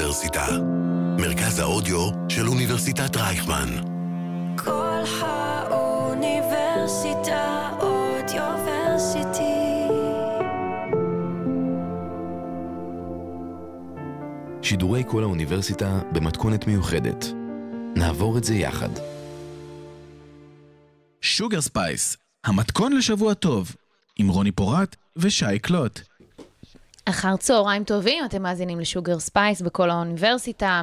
האוניברסיטה. מרכז האודיו של אוניברסיטת רייכמן. כל האוניברסיטה אודיוורסיטי. שידורי קול האוניברסיטה במתכונת מיוחדת. נעבור את זה יחד. Sugar Spice, המתכון לשבוע טוב, עם רוני פורט ושי קלוט. אחר צהריים טובים, אתם מאזינים ל Sugar Spice בקול האוניברסיטה,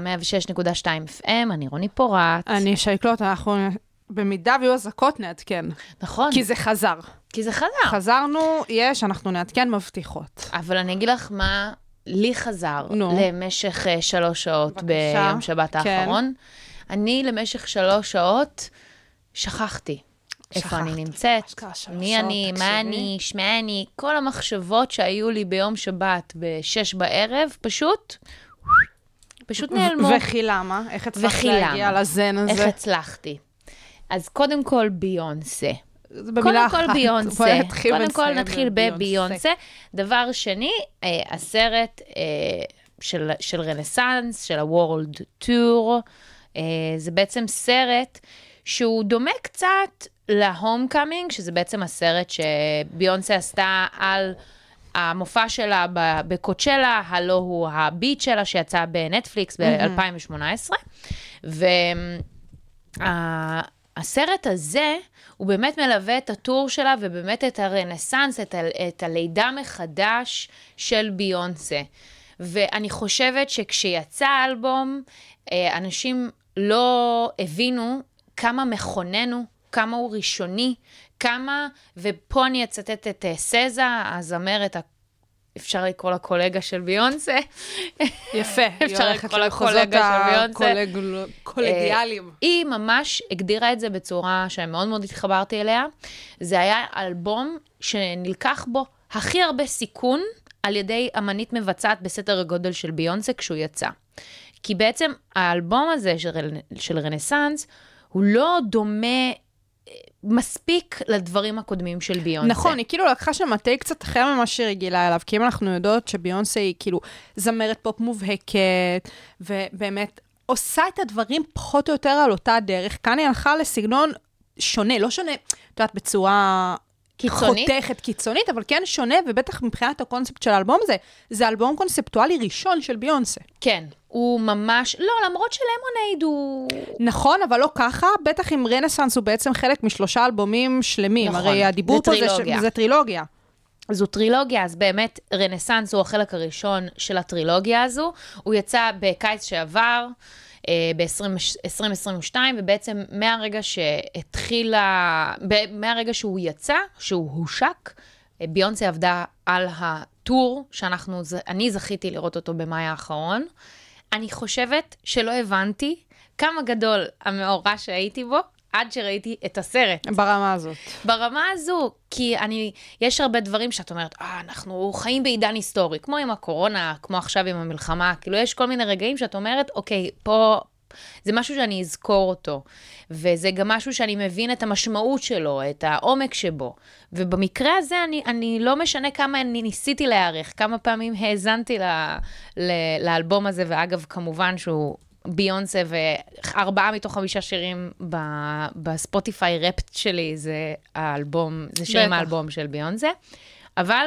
106.2 FM, אני רוני פורט. אני שי קלוט, אנחנו במידה ויהיו אזעקות נעדכן. נכון, כי זה חזר. כי זה חזר. חזרנו, יש, אנחנו נעדכן מבטיחות. אבל אני אגיד לך מה לי חזר נו. למשך אה, שלוש שעות בבקשה. ביום שבת כן. האחרון. אני למשך שלוש שעות שכחתי. איפה. אני נמצאת, מי אני. מה אני, שמע אני, כל המחשבות שהיו לי ביום שבת בשש בערב, פשוט, פשוט נעלמו. וכי למה? איך הצלחת וכי להגיע? לזן איך הזה? הצלחתי? אז קודם כל ביונסה. קודם כל. ביונסה. קודם כל נתחיל בביונסה. דבר שני, אה, הסרט אה, של, של רנסאנס, של ה-World Tour, אה, זה בעצם סרט שהוא דומה קצת ל-Homecoming, שזה בעצם הסרט שביונסה עשתה על... המופע שלה בקוצ'לה, הלו הוא הביט שלה שיצא בנטפליקס ב-2018. והסרט הזה, הוא באמת מלווה את הטור שלה ובאמת את הרנסאנס, את, ה- את הלידה מחדש של ביונסה. ואני חושבת שכשיצא האלבום, אה, אנשים לא הבינו כמה מכונן הוא, כמה הוא ראשוני, כמה, ופה אני אצטט את אה, סזה, הזמרת, אפשר לקרוא לה קולגה של ביונסה. יפה, אפשר לקרוא לה קולגה של ביונסה. הקולג- קולגיאליים. היא ממש הגדירה את זה בצורה שמאוד מאוד התחברתי אליה. זה היה אלבום שנלקח בו הכי הרבה סיכון על ידי אמנית מבצעת בסדר הגודל של ביונסה כשהוא יצא. כי בעצם האלבום הזה של, רנ- של רנסאנס, הוא לא דומה אה, מספיק לדברים הקודמים של ביונסה. נכון, היא כאילו לקחה שם מטה קצת אחר ממה שהיא רגילה אליו, כי אם אנחנו יודעות שביונסה היא כאילו זמרת פופ מובהקת, ובאמת עושה את הדברים פחות או יותר על אותה דרך, כאן היא הלכה לסגנון שונה, לא שונה, את יודעת, בצורה... קיצונית? חותכת קיצונית, אבל כן שונה, ובטח מבחינת הקונספט של האלבום הזה, זה אלבום קונספטואלי ראשון של ביונסה. כן, הוא ממש, לא, למרות שלמונייד הוא... נכון, אבל לא ככה, בטח אם רנסאנס הוא בעצם חלק משלושה אלבומים שלמים. נכון, הרי הדיבור זה פה זה. ש... זה טרילוגיה. זו טרילוגיה, אז באמת רנסאנס הוא החלק הראשון של הטרילוגיה הזו. הוא יצא בקיץ שעבר, אה, ב-2022, ובעצם מהרגע שהתחילה, מהרגע שהוא יצא, שהוא הושק, אה, ביונסה עבדה על הטור, שאנחנו, אני זכיתי לראות אותו במאי האחרון. אני חושבת שלא הבנתי כמה גדול המאורע שהייתי בו, עד שראיתי את הסרט. ברמה הזאת. ברמה הזו, כי אני, יש הרבה דברים שאת אומרת, אה, אנחנו חיים בעידן היסטורי, כמו עם הקורונה, כמו עכשיו עם המלחמה, כאילו יש כל מיני רגעים שאת אומרת, אוקיי, פה, זה משהו שאני אזכור אותו, וזה גם משהו שאני מבין את המשמעות שלו, את העומק שבו. ובמקרה הזה, אני, אני לא משנה כמה אני ניסיתי להיערך, כמה פעמים האזנתי ל, ל, לאלבום הזה, ואגב, כמובן שהוא... ביונסה וארבעה מתוך חמישה שירים ב- בספוטיפיי רפט שלי זה האלבום, זה שירים בטח. מהאלבום של ביונסה. אבל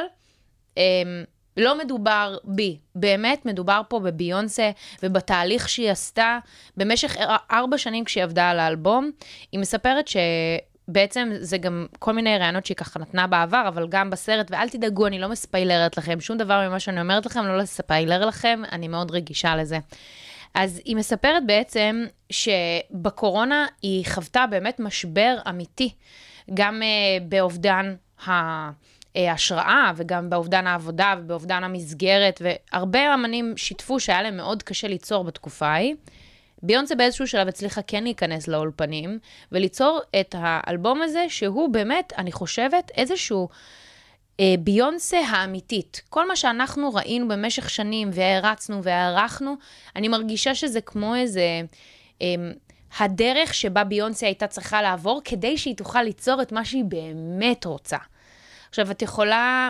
אמ, לא מדובר בי, באמת מדובר פה בביונסה ובתהליך שהיא עשתה במשך אר- ארבע שנים כשהיא עבדה על האלבום. היא מספרת ש... בעצם זה גם כל מיני רעיונות שהיא ככה נתנה בעבר, אבל גם בסרט, ואל תדאגו, אני לא מספיילרת לכם, שום דבר ממה שאני אומרת לכם, לא לספיילר לכם, אני מאוד רגישה לזה. אז היא מספרת בעצם שבקורונה היא חוותה באמת משבר אמיתי, גם uh, באובדן ההשראה וגם באובדן העבודה ובאובדן המסגרת, והרבה אמנים שיתפו שהיה להם מאוד קשה ליצור בתקופה ההיא. ביונסה באיזשהו שלב הצליחה כן להיכנס לאולפנים וליצור את האלבום הזה, שהוא באמת, אני חושבת, איזשהו אה, ביונסה האמיתית. כל מה שאנחנו ראינו במשך שנים והערצנו והערכנו, אני מרגישה שזה כמו איזה... אה, הדרך שבה ביונסה הייתה צריכה לעבור כדי שהיא תוכל ליצור את מה שהיא באמת רוצה. עכשיו, את יכולה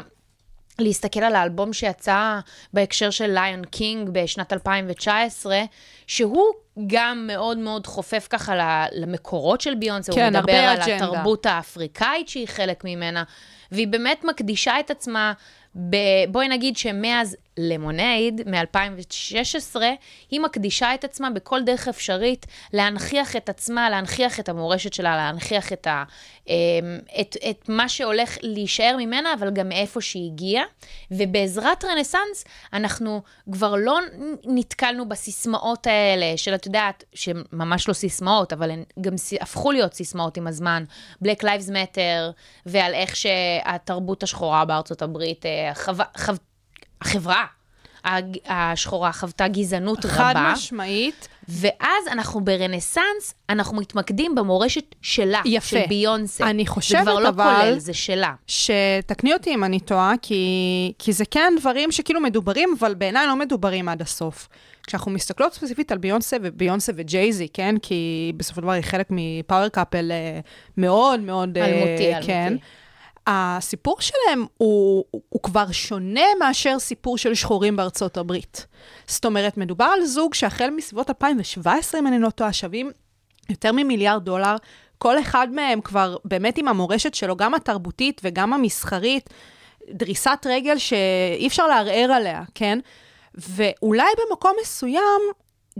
להסתכל על האלבום שיצא בהקשר של ליון קינג בשנת 2019, שהוא גם מאוד מאוד חופף ככה למקורות של ביונסה, כן, הוא מדבר על אג'נדה. התרבות האפריקאית שהיא חלק ממנה, והיא באמת מקדישה את עצמה, ב... בואי נגיד שמאז למונייד, מ-2016, היא מקדישה את עצמה בכל דרך אפשרית להנכיח את עצמה, להנכיח את המורשת שלה, להנכיח את, ה... אמ, את, את מה שהולך להישאר ממנה, אבל גם מאיפה שהיא הגיעה. ובעזרת רנסאנס, אנחנו כבר לא נתקלנו בסיסמאות האלה, של את יודעת, שהן ממש לא סיסמאות, אבל הן גם הפכו להיות סיסמאות עם הזמן. Black Lives Matter, ועל איך שהתרבות השחורה בארצות הברית, אה, חו... חו... החברה השחורה חוותה גזענות חד רבה. משמעית. ואז אנחנו ברנסאנס, אנחנו מתמקדים במורשת שלה, יפה. של ביונסה. אני חושבת, זה כבר לא אבל- כולל, זה שלה. שתקני אותי אם אני טועה, כי, כי זה כן דברים שכאילו מדוברים, אבל בעיניי לא מדוברים עד הסוף. כשאנחנו מסתכלות ספציפית על ביונסה וביונסה וג'ייזי, כן? כי בסופו של דבר היא חלק מפאוור קאפל אה, מאוד מאוד... אה, אלמותי, אלמותי. כן. הסיפור שלהם הוא, הוא, הוא כבר שונה מאשר סיפור של שחורים בארצות הברית. זאת אומרת, מדובר על זוג שהחל מסביבות 2017, אם אני לא טועה, שווים יותר ממיליארד דולר. כל אחד מהם כבר באמת עם המורשת שלו, גם התרבותית וגם המסחרית, דריסת רגל שאי אפשר לערער עליה, כן? ואולי במקום מסוים,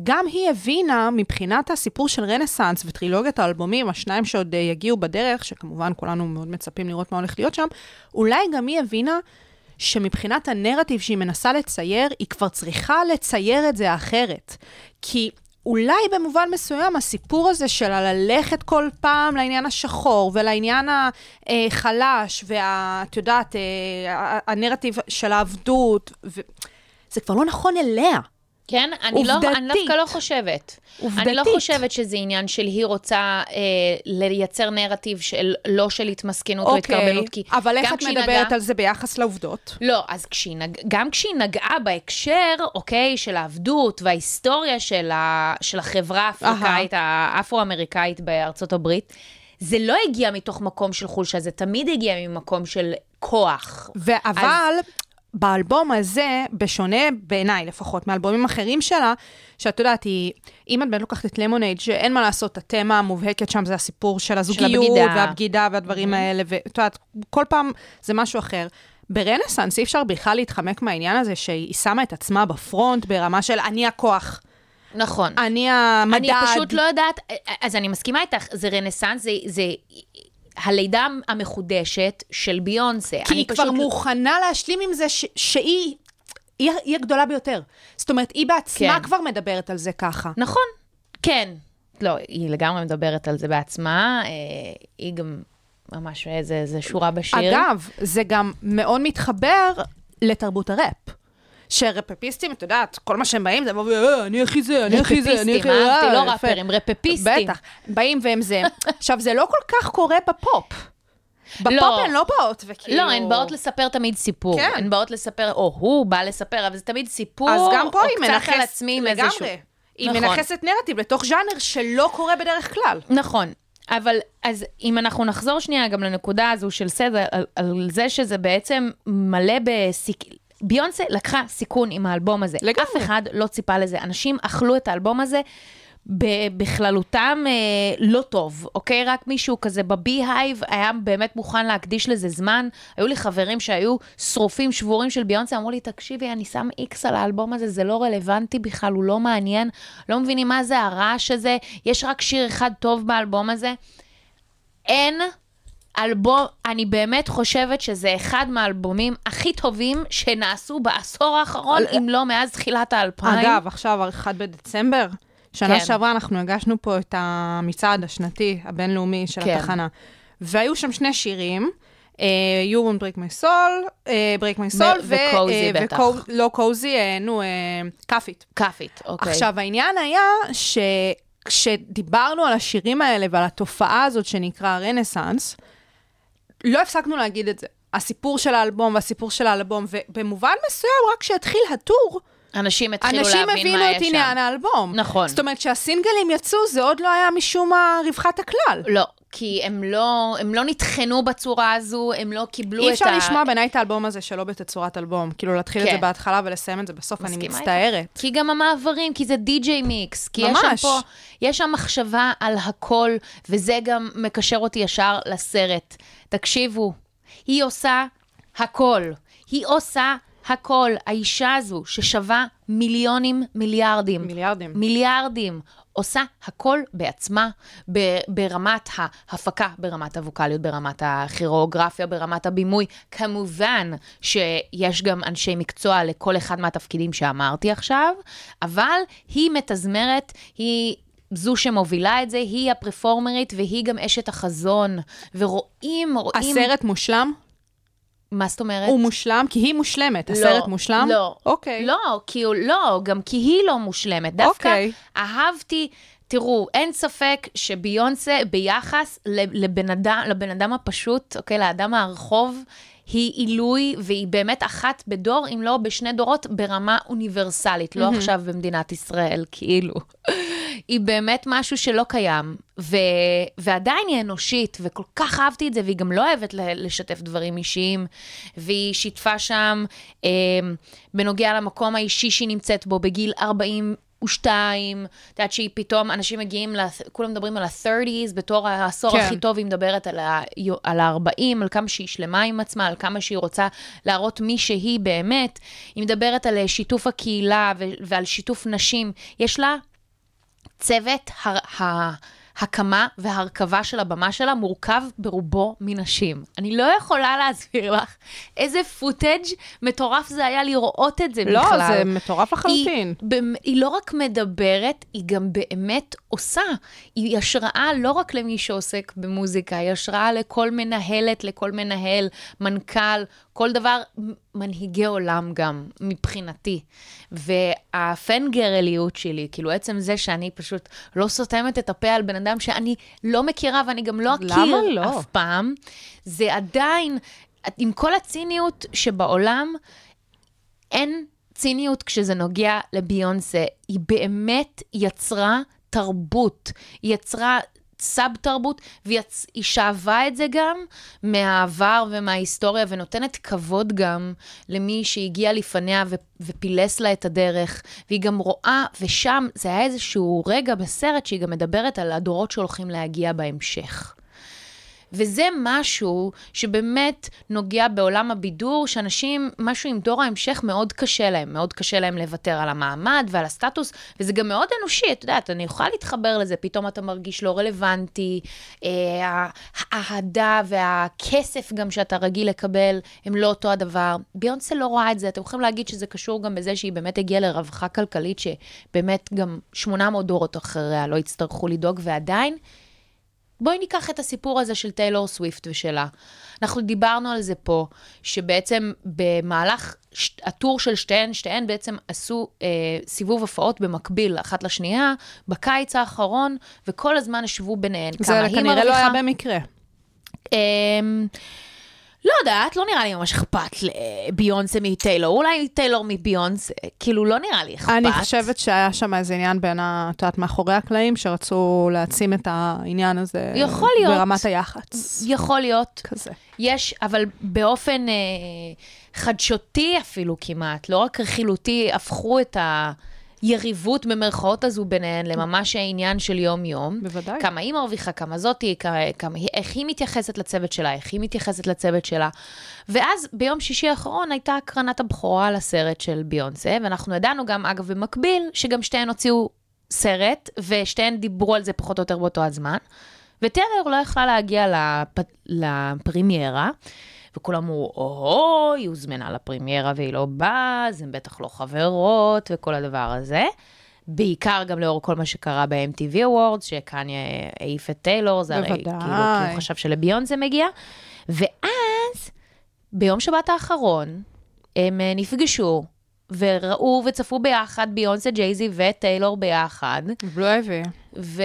גם היא הבינה מבחינת הסיפור של רנסאנס וטרילוגיית האלבומים, השניים שעוד אה, יגיעו בדרך, שכמובן כולנו מאוד מצפים לראות מה הולך להיות שם, אולי גם היא הבינה שמבחינת הנרטיב שהיא מנסה לצייר, היא כבר צריכה לצייר את זה אחרת. כי אולי במובן מסוים הסיפור הזה של ללכת כל פעם לעניין השחור ולעניין החלש, ואת יודעת, אה, הנרטיב של העבדות, ו... זה כבר לא נכון אליה. כן? אני, לא, אני עובדתית. דווקא לא חושבת. עובדתית. אני לא חושבת שזה עניין של היא רוצה אה, לייצר נרטיב של לא של התמסכנות והתקרבנות. כי אוקיי, אבל איך את מדברת נגעה- על זה ביחס לעובדות? לא, אז כשהיא נג... גם כשהיא נגעה בהקשר, אוקיי, של העבדות וההיסטוריה של, ה... של החברה האפריקאית, האפרו-אמריקאית בארצות הברית, זה לא הגיע מתוך מקום של חולשה, זה תמיד הגיע ממקום של כוח. ו- אבל באלבום הזה, בשונה בעיניי לפחות מאלבומים אחרים שלה, שאת יודעת, היא, אם את באמת לוקחת את למונייד, שאין מה לעשות, התמה המובהקת שם זה הסיפור של הזוגיות, הבגידה. והבגידה והדברים האלה, ואת יודעת, כל פעם זה משהו אחר. ברנסאנס אי אפשר בכלל להתחמק מהעניין הזה שהיא שמה את עצמה בפרונט ברמה של אני הכוח, נכון. אני המדד. אני פשוט לא יודעת, אז אני מסכימה איתך, זה רנסאנס, זה, זה הלידה המחודשת של ביונסה. כי היא פשוט- כבר מוכנה להשלים עם זה ש- שהיא... היא, היא הגדולה ביותר. זאת אומרת, היא בעצמה כן. כבר מדברת על זה ככה. נכון, כן. לא, היא לגמרי מדברת על זה בעצמה, אה, היא גם ממש איזה, איזה שורה בשיר. אגב, זה גם מאוד מתחבר לתרבות הראפ. שרפפיסטים, את יודעת, כל מה שהם באים זה לבוא ו... "אה, אני הכי זה, אני הכי זה, אני הכי... רפפיסטים, אהבתי, אה, לא יפה." ראפרים, רפפיסטים. בטח, באים והם זה. עכשיו, זה לא כל כך קורה בפופ. בפופ לא. הן לא באות, וכאילו... לא, הן באות לספר תמיד סיפור. כן. הן באות לספר, או הוא בא לספר, אבל זה תמיד סיפור, אז גם פה היא קצת מנכסת על עצמי עם. איזשהו... היא נכון. מנכסת נרטיב לתוך ז'אנר שלא קורה בדרך כלל. נכון. אבל אז אם אנחנו נחזור שנייה גם לנקודה הזו של סדר, על, על זה שזה בעצם מלא בסיק... ביונסה לקחה סיכון עם האלבום הזה. לגמרי. אף אחד לא ציפה לזה. אנשים אכלו את האלבום הזה בכללותם אה, לא טוב, אוקיי? רק מישהו כזה בבי-הייב היה באמת מוכן להקדיש לזה זמן. היו לי חברים שהיו שרופים שבורים של ביונסה, אמרו לי, תקשיבי, אני שם איקס על האלבום הזה, זה לא רלוונטי בכלל, הוא לא מעניין, לא מבינים מה זה הרעש הזה, יש רק שיר אחד טוב באלבום הזה. אין אלבום, אני באמת חושבת שזה אחד מהאלבומים הכי טובים שנעשו בעשור האחרון, אם לא מאז תחילת האלפיים. אגב, עכשיו, 1 בדצמבר, שנה כן. שעברה אנחנו הגשנו פה את המצעד השנתי הבינלאומי של כן. התחנה. והיו שם שני שירים, אה, You won't break my soul, אה, break my soul, ו- וקוזי אה, בטח. לא קוזי, אה, נו, כאפית. כאפית, אוקיי. עכשיו, העניין היה שכשדיברנו על השירים האלה ועל התופעה הזאת שנקרא רנסאנס, לא הפסקנו להגיד את זה. הסיפור של האלבום והסיפור של האלבום, ובמובן מסוים, רק כשהתחיל הטור, אנשים התחילו אנשים להבין הבינו מה את יש עניין שם. האלבום. נכון. זאת אומרת, כשהסינגלים יצאו, זה עוד לא היה משום מה רווחת הכלל. לא, כי הם לא, הם לא נטחנו בצורה הזו, הם לא קיבלו את ה... אי אפשר לשמוע בעיניי את האלבום הזה שלא בתצורת אלבום. כאילו, להתחיל את כן. זה בהתחלה ולסיים את זה בסוף, אני איתך. מצטערת. כי גם המעברים, כי זה די-ג'יי מיקס. כי יש ממש. שם פה, יש שם מחשבה על הכל, וזה גם מקשר אותי ישר לסרט. תקשיבו, היא עושה הכל. היא עושה הכל. האישה הזו, ששווה מיליונים, מיליארדים. מיליארדים. מיליארדים. עושה הכל בעצמה, ב- ברמת ההפקה, ברמת הווקאליות, ברמת הכירוגרפיה, ברמת הבימוי. כמובן שיש גם אנשי מקצוע לכל אחד מהתפקידים שאמרתי עכשיו, אבל היא מתזמרת, היא... זו שמובילה את זה, היא הפרפורמרית והיא גם אשת החזון. ורואים, רואים... הסרט מושלם? מה זאת אומרת? הוא מושלם? כי היא מושלמת. הסרט מושלם? לא. אוקיי. לא, כי הוא לא, גם כי היא לא מושלמת. דווקא אוקיי. אהבתי, תראו, אין ספק שביונסה ביחס לבן אדם, לבן אדם הפשוט, אוקיי, לאדם הרחוב, היא עילוי, והיא באמת אחת בדור, אם לא בשני דורות, ברמה אוניברסלית, לא עכשיו במדינת ישראל, כאילו. היא באמת משהו שלא קיים, ו- ועדיין היא אנושית, וכל כך אהבתי את זה, והיא גם לא אוהבת לשתף דברים אישיים, והיא שיתפה שם אה, בנוגע למקום האישי שהיא נמצאת בו בגיל 42, את יודעת שהיא פתאום, אנשים מגיעים, ל- כולם מדברים על ה-30's בתור העשור כן. הכי טוב, היא מדברת על ה- על ה-40, על כמה שהיא שלמה עם עצמה, על כמה שהיא רוצה להראות מי שהיא באמת. היא מדברת על אה, שיתוף הקהילה ו- ועל שיתוף נשים. יש לה צוות ה- ה- הקמה והרכבה של הבמה שלה מורכב ברובו מנשים. אני לא יכולה להסביר לך איזה פוטאג' מטורף זה היה לראות את זה לא, בכלל. זה מטורף לחלוטין. היא, היא לא רק מדברת, היא גם באמת עושה. היא השראה לא רק למי שעוסק במוזיקה, היא השראה לכל מנהלת, לכל מנהל, מנכ"ל, כל דבר, מנהיגי עולם גם, מבחינתי. והפנגרליות שלי, כאילו עצם זה שאני פשוט לא סותמת את הפה על בן אדם שאני לא מכירה ואני גם לא אכיר לא? אף פעם, זה עדיין, עם כל הציניות שבעולם, אין ציניות כשזה נוגע לביונסה. היא באמת יצרה תרבות. היא יצרה סאב תרבות, והיא שאבה את זה גם מהעבר ומההיסטוריה, ונותנת כבוד גם למי שהגיע לפניה ו... ופילס לה את הדרך. והיא גם רואה, ושם זה היה איזשהו רגע בסרט שהיא גם מדברת על הדורות שהולכים להגיע בהמשך. וזה משהו שבאמת נוגע בעולם הבידור, שאנשים, משהו עם דור ההמשך מאוד קשה להם. מאוד קשה להם לוותר על המעמד ועל הסטטוס, וזה גם מאוד אנושי, את יודעת, אני יכולה להתחבר לזה, פתאום אתה מרגיש לא רלוונטי, אה, האהדה והכסף גם שאתה רגיל לקבל, הם לא אותו הדבר. ביונסה לא רואה את זה, אתם יכולים להגיד שזה קשור גם בזה שהיא באמת הגיעה לרווחה כלכלית, שבאמת גם 800 דורות אחריה לא יצטרכו לדאוג, ועדיין, בואי ניקח את הסיפור הזה של טיילור סוויפט ושלה. אנחנו דיברנו על זה פה, שבעצם במהלך ש... הטור של שתיהן, שתיהן בעצם עשו אה, סיבוב הופעות במקביל אחת לשנייה, בקיץ האחרון, וכל הזמן ישבו ביניהן. זה כמה היא כנראה לא מרוויחה. היה במקרה. אמ, לא יודעת, לא נראה לי ממש אכפת לביונסה מטיילור, אולי טיילור מביונסה, כאילו לא נראה לי אכפת. אני חושבת שהיה שם איזה עניין בין, ה- את יודעת, מאחורי הקלעים, שרצו להעצים את העניין הזה. יכול להיות. ברמת היח"צ. יכול להיות. כזה. יש, אבל באופן אה, חדשותי אפילו כמעט, לא רק רכילותי, הפכו את היריבות במרכאות הזו ביניהן לממש העניין של יום-יום. בוודאי. כמה היא מרוויחה, כמה זאתי, כמה, איך היא מתייחסת לצוות שלה, איך היא מתייחסת לצוות שלה. ואז ביום שישי האחרון הייתה הקרנת הבכורה על הסרט של ביונסה, ואנחנו ידענו גם, אגב, במקביל, שגם שתיהן הוציאו סרט, ושתיהן דיברו על זה פחות או יותר באותו הזמן. וטיילר לא יכלה להגיע לפ... לפרימיירה, וכולם אמרו, או, היא הוזמנה לפרימיירה והיא לא באה, אז הן בטח לא חברות, וכל הדבר הזה. בעיקר גם לאור כל מה שקרה ב-MTV Awards, שקניה העיף את טיילור, זה הרי כאילו. כי הוא חשב שלביונזה מגיע. ואז, ביום שבת האחרון, הם אה, נפגשו, וראו וצפו ביחד ביונסה, ג'ייזי וטיילור ביחד. בלו אייבי. ו-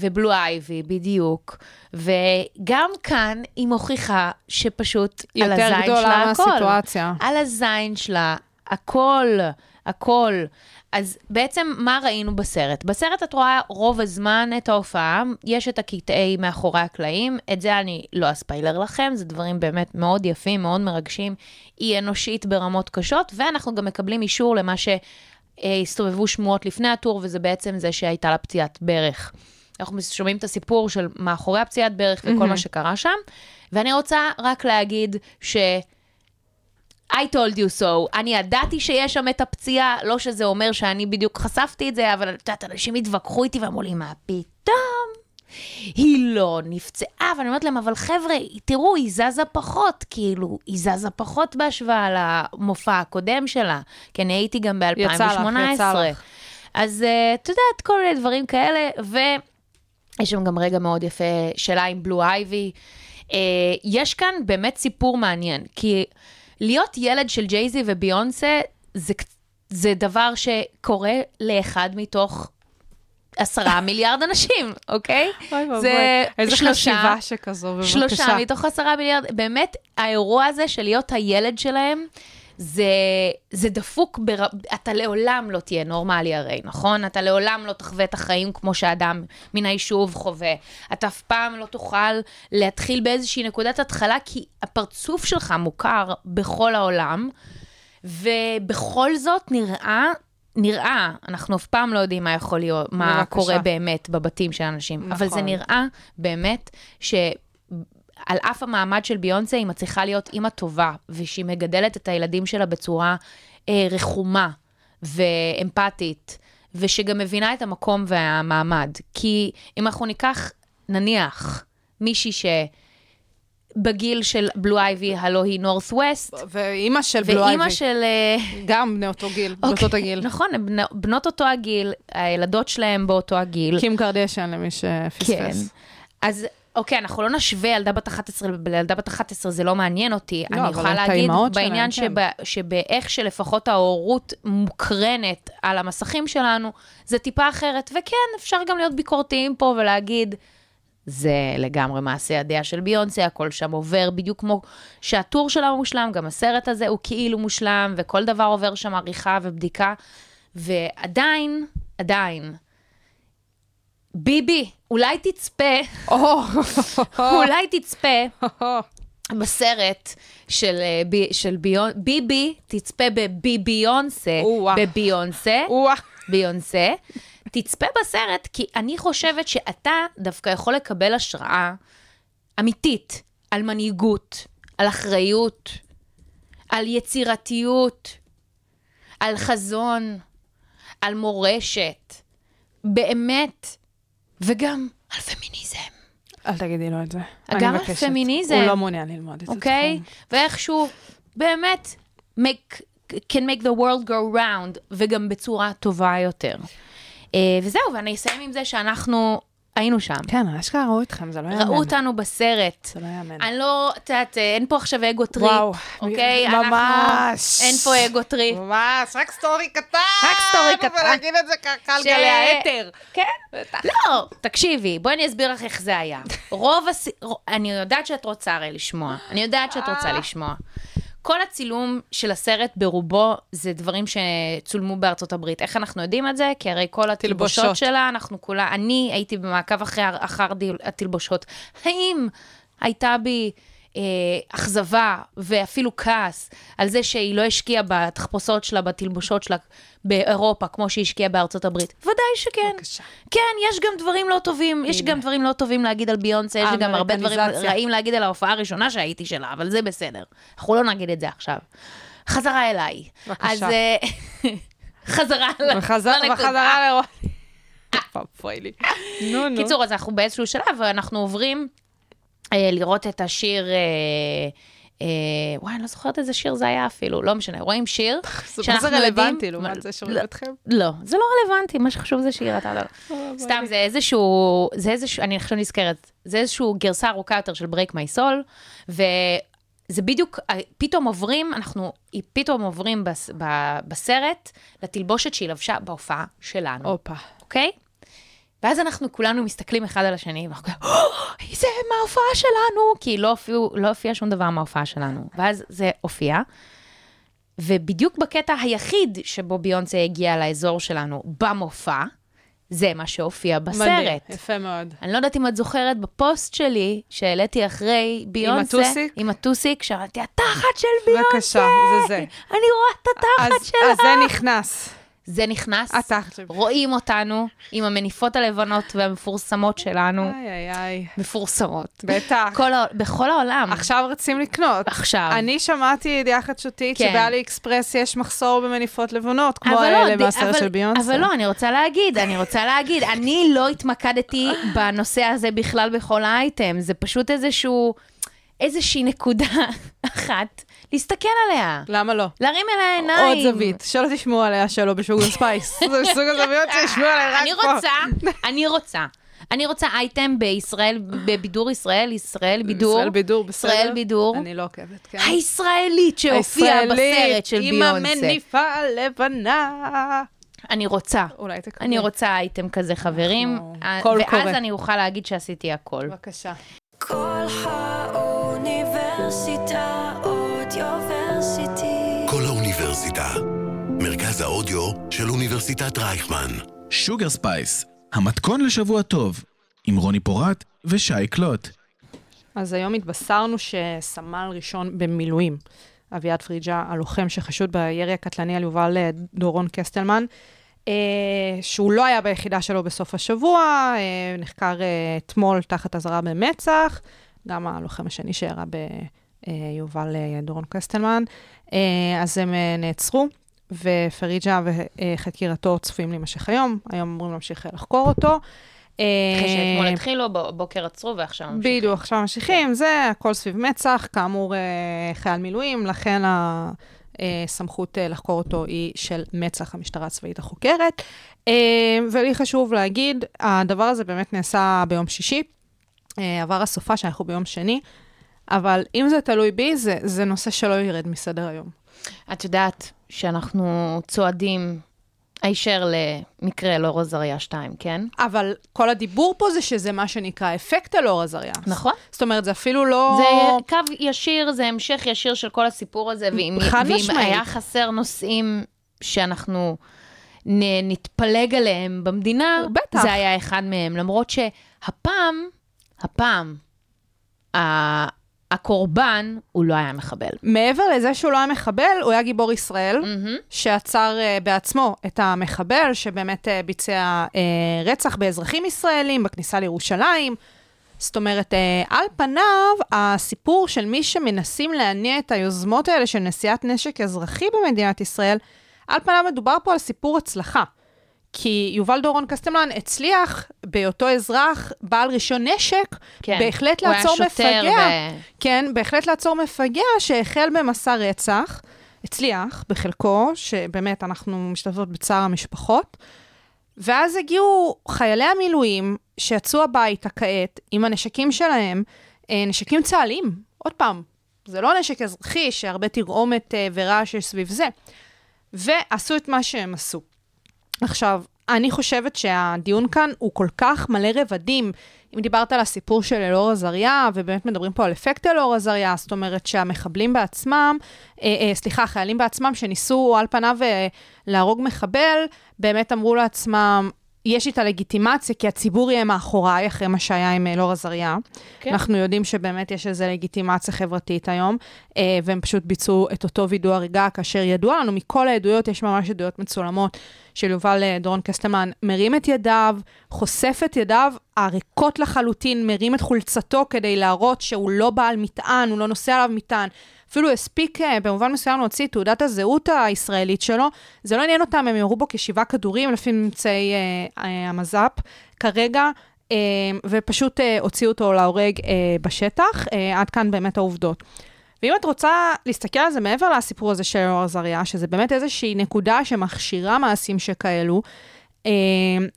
ובלו אייבי, בדיוק. וגם כאן היא מוכיחה שפשוט על יותר הזין גדולה שלה הכל. מהסיטואציה. על הזין שלה, הכל, הכל. אז בעצם מה ראינו בסרט? בסרט את רואה רוב הזמן את ההופעה, יש את הקטעי מאחורי הקלעים, את זה אני לא אספיילר לכם, זה דברים באמת מאוד יפים, מאוד מרגשים, היא אנושית ברמות קשות, ואנחנו גם מקבלים אישור למה שהסתובבו שמועות לפני הטור, וזה בעצם זה שהייתה לה פציעת ברך. אנחנו שומעים את הסיפור של מאחורי הפציעת ברך וכל מה שקרה שם, ואני רוצה רק להגיד ש... I told you so. אני ידעתי שיש שם את הפציעה, לא שזה אומר שאני בדיוק חשפתי את זה, אבל את יודעת, אנשים התווכחו איתי ואמרו לי, מה פתאום? היא לא נפצעה, ואני אומרת להם, אבל חבר'ה, תראו, היא זזה פחות, כאילו, היא זזה פחות בהשוואה למופע הקודם שלה, כי אני הייתי גם ב-2018. יצא לך, יצא לך. אז uh, את יודעת, כל מיני דברים כאלה, ויש שם גם רגע מאוד יפה שלה עם בלו אייבי. Uh, יש כאן באמת סיפור מעניין, כי להיות ילד של ג'ייזי וביונסה, זה, זה דבר שקורה לאחד מתוך עשרה מיליארד אנשים, אוקיי? אוי ואבוי, זה איזה שלושה- חשיבה שכזו, בבקשה. שלושה מתוך עשרה מיליארד. באמת, האירוע הזה של להיות הילד שלהם, זה, זה דפוק, בר... אתה לעולם לא תהיה נורמלי הרי, נכון? אתה לעולם לא תחווה את החיים כמו שאדם מן היישוב חווה. אתה אף פעם לא תוכל להתחיל באיזושהי נקודת התחלה, כי הפרצוף שלך מוכר בכל העולם, ובכל זאת נראה... נראה, אנחנו אף פעם לא יודעים מה יכול להיות, מה בבקשה. קורה באמת בבתים של אנשים, נכון. אבל זה נכון. נראה באמת ש... על אף המעמד של ביונסה, היא מצליחה להיות אימא טובה, ושהיא מגדלת את הילדים שלה בצורה אה, רחומה ואמפתית, ושגם מבינה את המקום והמעמד. כי אם אנחנו ניקח, נניח, מישהי שבגיל של בלו אייבי, הלא היא נורת' ווסט, ואימא של בלו אייבי. ואימא של... אה, גם בני אותו גיל, באותו אוקיי, הגיל. נכון, בנ- בנות אותו הגיל, הילדות שלהם באותו הגיל. קים קרדשן, למי שפספס. כן. אז אוקיי, אנחנו לא נשווה ילדה בת 11 לילדה בת 11, זה לא מעניין אותי. לא, אני יכולה להגיד בעניין שלהם, שב, שבאיך שלפחות ההורות מוקרנת על המסכים שלנו, זה טיפה אחרת. וכן, אפשר גם להיות ביקורתיים פה ולהגיד, זה לגמרי מעשה הדעה של ביונסה, הכל שם עובר בדיוק כמו שהטור שלה מושלם, גם הסרט הזה הוא כאילו מושלם, וכל דבר עובר שם עריכה ובדיקה. ועדיין, עדיין, ביבי, אולי תצפה, או, אולי תצפה בסרט של, אה, של ביון, ביבי, תצפה. בביונסה, או-אה. ביונסה, תצפה בסרט, כי אני חושבת שאתה דווקא יכול לקבל השראה אמיתית על מנהיגות, על אחריות, על יצירתיות, על חזון, על מורשת, באמת, וגם על פמיניזם. אל תגידי לו את זה. גם על. פמיניזם. הוא לא מעוניין ללמוד את זה. אוקיי? ואיכשהו, באמת, make, can make the world go round, וגם בצורה טובה יותר. אה, וזהו, ואני אסיים עם זה שאנחנו היינו שם. כן, אשכרה ראו אתכם, זה לא יאמן. ראו אותנו בסרט. זה לא יאמן. אני לא, את יודעת, אה, אין פה עכשיו ego trip, וואו, אוקיי? ממש. אנחנו, אין פה ego trip. ממש, רק story קטן. רק story קטן. ולהגיד את זה ככה על ש- גלי האתר. כן. לא, תקשיבי, בואי אני אסביר לך איך זה היה. רוב הס... אני יודעת שאת רוצה הרי לשמוע. אני יודעת שאת רוצה לשמוע. כל הצילום של הסרט ברובו זה דברים שצולמו בארצות הברית. איך אנחנו יודעים את זה? כי הרי כל התלבושות תלבושות. שלה, אנחנו כולה, אני הייתי במעקב אחרי, אחר דיל- התלבושות. האם הייתה בי אכזבה ואפילו כעס על זה שהיא לא השקיעה בתחפושות שלה, בתלבושות שלה באירופה, כמו שהיא השקיעה בארצות הברית? ודאי שכן. בבקשה. כן, יש גם דברים לא טובים, יש גם דברים לא טובים להגיד על ביונסה, יש גם הרבה דברים. רעים להגיד על ההופעה הראשונה שהייתי שלה, אבל זה בסדר. אנחנו לא נגיד את זה עכשיו. חזרה אליי. בבקשה. אז אה, חזרה לנקודה. וחזרה לראות. פאפוי לי. נו, נו. קיצור, אז אנחנו באיזשהו שלב, ואנחנו עוברים אה, לראות את השיר... אה, אה, וואי, אני לא זוכרת איזה שיר זה היה אפילו, לא משנה, רואים שיר מה זה שאנחנו רלוונטי יודעים- לעומת זה שומעים לא, אתכם? לא, זה לא רלוונטי, מה שחשוב זה שיר, אתה לא... סתם, זה איזשהו, זה איזשהו, אני עכשיו נזכרת, זה איזשהו גרסה ארוכה יותר של Break My Soul, וזה בדיוק, פתאום עוברים, אנחנו פתאום עוברים בס, ב, בסרט לתלבושת שהיא לבשה בהופעה שלנו, הופה. אוקיי? ואז אנחנו כולנו מסתכלים אחד על השני, ואנחנו כזה, "או, זה מההופעה שלנו, כי לא הופיעו- לא הופיע שום דבר מההופעה שלנו. ואז זה הופיע, ובדיוק בקטע היחיד שבו ביונסה הגיעה לאזור שלנו במופע, זה מה שהופיע בסרט. מדהים, יפה מאוד. אני לא יודעת אם את זוכרת בפוסט שלי, שהעליתי אחרי ביונסה. הטוסיק? עם הטוסיק, שאמרתי, התחת של ביונסה! בבקשה, זה זה. אני רואה את התחת אז, שלה. אז זה נכנס. זה נכנס. רואים אותנו עם המניפות הלבנות והמפורסמות שלנו. איי, איי, איי. מפורסמות. בטח. כל. בכל העולם. עכשיו רצים לקנות. עכשיו. אני שמעתי ידיעה חדשותית כן. שבאלי אקספרס יש מחסור במניפות לבנות, כמו לא, האלה ד- מהסרט של ביונסה. אבל לא, אני רוצה להגיד, אני רוצה להגיד, אני לא התמקדתי בנושא הזה בכלל בכל האייטם, זה פשוט איזשהו, איזושהי נקודה אחת להסתכל עליה, למה לא? להרים אליה עיניים. עוד זווית, שלא תשמעו עליה שלא ב Sugar Spice. זה מסוג הזוויות שישמעו עליה רק אני פה. רוצה, אני רוצה. אני רוצה אייטם בישראל, בבידור ישראל, ישראל בידור. ישראל בידור, בסדר? ישראל בידור. אני לא עוקבת, כן. הישראלית שהופיעה בסרט של עם ביונסה. המניפה הלבנה. אני רוצה. אולי תקבלי. אני רוצה אייטם כזה, חברים. אה, קול ואז קורא. אני אוכל להגיד שעשיתי הכל. בבקשה. קול האוניברסיטה, הרדיו של אוניברסיטת רייכמן. Sugar Spice, המתכון לשבוע טוב, עם רוני פורט ושי קלוט. אז היום התבשרנו שסמל ראשון במילואים, אביעד פריג'ה, הלוחם שחשוד בירי הקטלני על יובל אה, דורון קסטלמן, אה, שהוא לא היה ביחידה שלו בסוף השבוע, אה, נחקר אה, אתמול תחת אזהרה במצ"ח, גם הלוחם השני שירה ביובל אה, דורון קסטלמן, אז הם נעצרו. ופריג'ה וחקירתו צפויים להימשך היום, היום אמורים להמשיך לחקור אותו. אחרי שאתמול אה, התחילו, בבוקר עצרו ועכשיו ממשיכים. בדיוק, עכשיו ממשיכים, זה הכל סביב מצ"ח, כאמור אה, חייל מילואים, לכן הסמכות אה, לחקור אותו היא של מצ"ח, המשטרה הצבאית החוקרת. ולי חשוב להגיד, הדבר הזה באמת נעשה ביום שישי, עבר הסופה שאנחנו ביום שני, אבל אם זה תלוי בי, זה, זה נושא שלא ירד מסדר היום. את יודעת שאנחנו צועדים הישר למקרה אלאור עזריה 2, כן? אבל כל הדיבור פה זה שזה מה שנקרא אפקט אלאור עזריה. נכון. זאת אומרת, זה אפילו לא... זה קו ישיר, זה המשך ישיר של כל הסיפור הזה, ואם, ואם. היה חסר נושאים שאנחנו נ, נתפלג עליהם במדינה, בטח. זה היה אחד מהם. למרות שהפעם, הפעם, ה- הקורבן, הוא לא היה מחבל. מעבר לזה שהוא לא היה מחבל, הוא היה גיבור ישראל. מהמם. שעצר uh, בעצמו את המחבל, שבאמת uh, ביצע uh, רצח באזרחים ישראלים בכניסה לירושלים. זאת אומרת, uh, על פניו, הסיפור של מי שמנסים להניע את היוזמות האלה של נשיאת נשק אזרחי במדינת ישראל, על פניו מדובר פה על סיפור הצלחה. כי יובל דורון קסטלמן הצליח בהיותו אזרח בעל רישיון נשק, כן. בהחלט לעצור מפגע. ו- כן, בהחלט לעצור מפגע שהחל במסע רצח, הצליח בחלקו, שבאמת אנחנו משתתפות בצער המשפחות, ואז הגיעו חיילי המילואים שיצאו הביתה כעת עם הנשקים שלהם, אה, נשקים צה"ליים, עוד פעם, זה לא נשק אזרחי שהרבה תרעומת אה, ורעש יש סביב זה, ועשו את מה שהם עשו. עכשיו, אני חושבת שהדיון כאן הוא כל כך מלא רבדים. אם דיברת על הסיפור של אלאור עזריה, ובאמת מדברים פה על אפקט אלאור עזריה, זאת אומרת שהמחבלים בעצמם, אה, אה, סליחה, החיילים בעצמם שניסו על פניו אה, להרוג מחבל, באמת אמרו לעצמם, יש לי את הלגיטימציה, כי הציבור יהיה מאחוריי, אחרי מה שהיה עם אלאור עזריה. כן. אנחנו יודעים שבאמת יש איזו לגיטימציה חברתית היום, אה, והם פשוט ביצעו את אותו וידוא הריגה, כאשר ידוע לנו מכל העדויות, יש ממש עדויות מצולמות של יובל אה, דורון קסטלמן, מרים את ידיו, חושף את ידיו הריקות לחלוטין, מרים את חולצתו כדי להראות שהוא לא בעל מטען, הוא לא נושא עליו מטען. אפילו הספיק אה, במובן מסוים להוציא את תעודת הזהות הישראלית שלו. זה לא עניין אותם, הם ירו בו כשבעה כדורים לפי ממצאי אה, אה, המז"פ כרגע. אה, ופשוט אה, הוציאו אותו להורג אה, בשטח. אה, עד כאן באמת העובדות. ואם את רוצה להסתכל על זה מעבר לסיפור הזה של אלאור עזריה, שזה באמת איזושהי נקודה שמכשירה מעשים שכאלו, אה,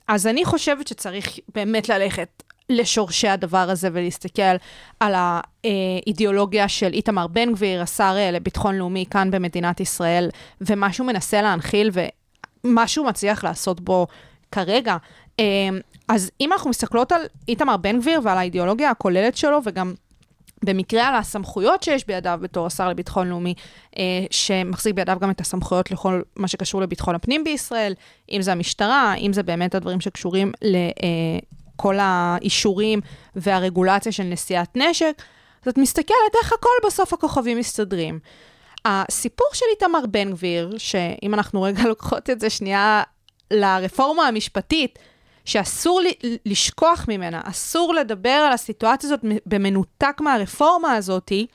אז אני חושבת שצריך באמת ללכת לשורשי הדבר הזה ולהסתכל על האידיאולוגיה של איתמר בן גביר, השר אה, לביטחון לאומי כאן במדינת ישראל, ומה שהוא מנסה להנחיל ומה שהוא מצליח לעשות בו כרגע. אה, אז אם אנחנו מסתכלות על איתמר בן גביר ועל האידיאולוגיה הכוללת שלו, וגם במקרה על הסמכויות שיש בידיו בתור השר לביטחון לאומי, אה, שמחזיק בידיו גם את הסמכויות לכל מה שקשור לביטחון הפנים בישראל, אם זה המשטרה, אם זה באמת הדברים שקשורים לכל האישורים והרגולציה של נשיאת נשק, אז את מסתכלת איך הכל בסוף הכוכבים מסתדרים. הסיפור של איתמר בן גביר, שאם אנחנו רגע לוקחות את זה שנייה לרפורמה המשפטית, שאסור לי לשכוח ממנה, אסור לדבר על הסיטואציה הזאת במנותק מהרפורמה הזאתי,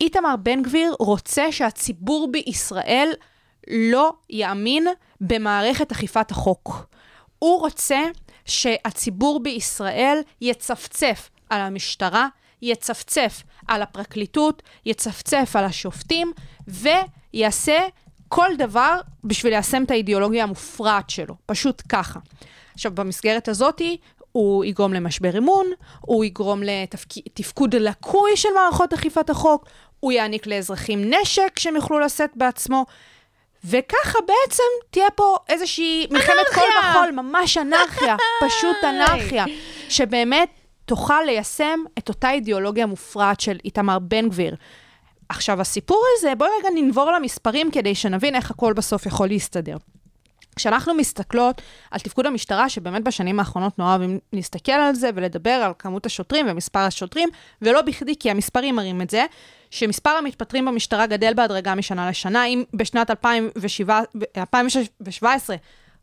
איתמר בן גביר רוצה שהציבור בישראל לא יאמין במערכת אכיפת החוק. הוא רוצה שהציבור בישראל יצפצף על המשטרה, יצפצף על הפרקליטות, יצפצף על השופטים, ויעשה כל דבר בשביל ליישם את האידיאולוגיה המופרעת שלו, פשוט ככה. עכשיו, במסגרת הזאתי, הוא יגרום למשבר אמון, הוא יגרום לתפקוד לקוי של מערכות אכיפת החוק, הוא יעניק לאזרחים נשק שהם יוכלו לשאת בעצמו, וככה בעצם תהיה פה איזושהי מלחמת קול בחול, ממש אנרכיה, פשוט אנרכיה, שבאמת תוכל ליישם את אותה אידיאולוגיה מופרעת של איתמר בן גביר. עכשיו, הסיפור הזה, בואי רגע ננבור למספרים כדי שנבין איך הכל בסוף יכול להסתדר. כשאנחנו מסתכלות על תפקוד המשטרה, שבאמת בשנים האחרונות נורא אוהבים להסתכל על זה ולדבר על כמות השוטרים ומספר השוטרים, ולא בכדי, כי המספרים מראים את זה, שמספר המתפטרים במשטרה גדל בהדרגה משנה לשנה. אם בשנת 2017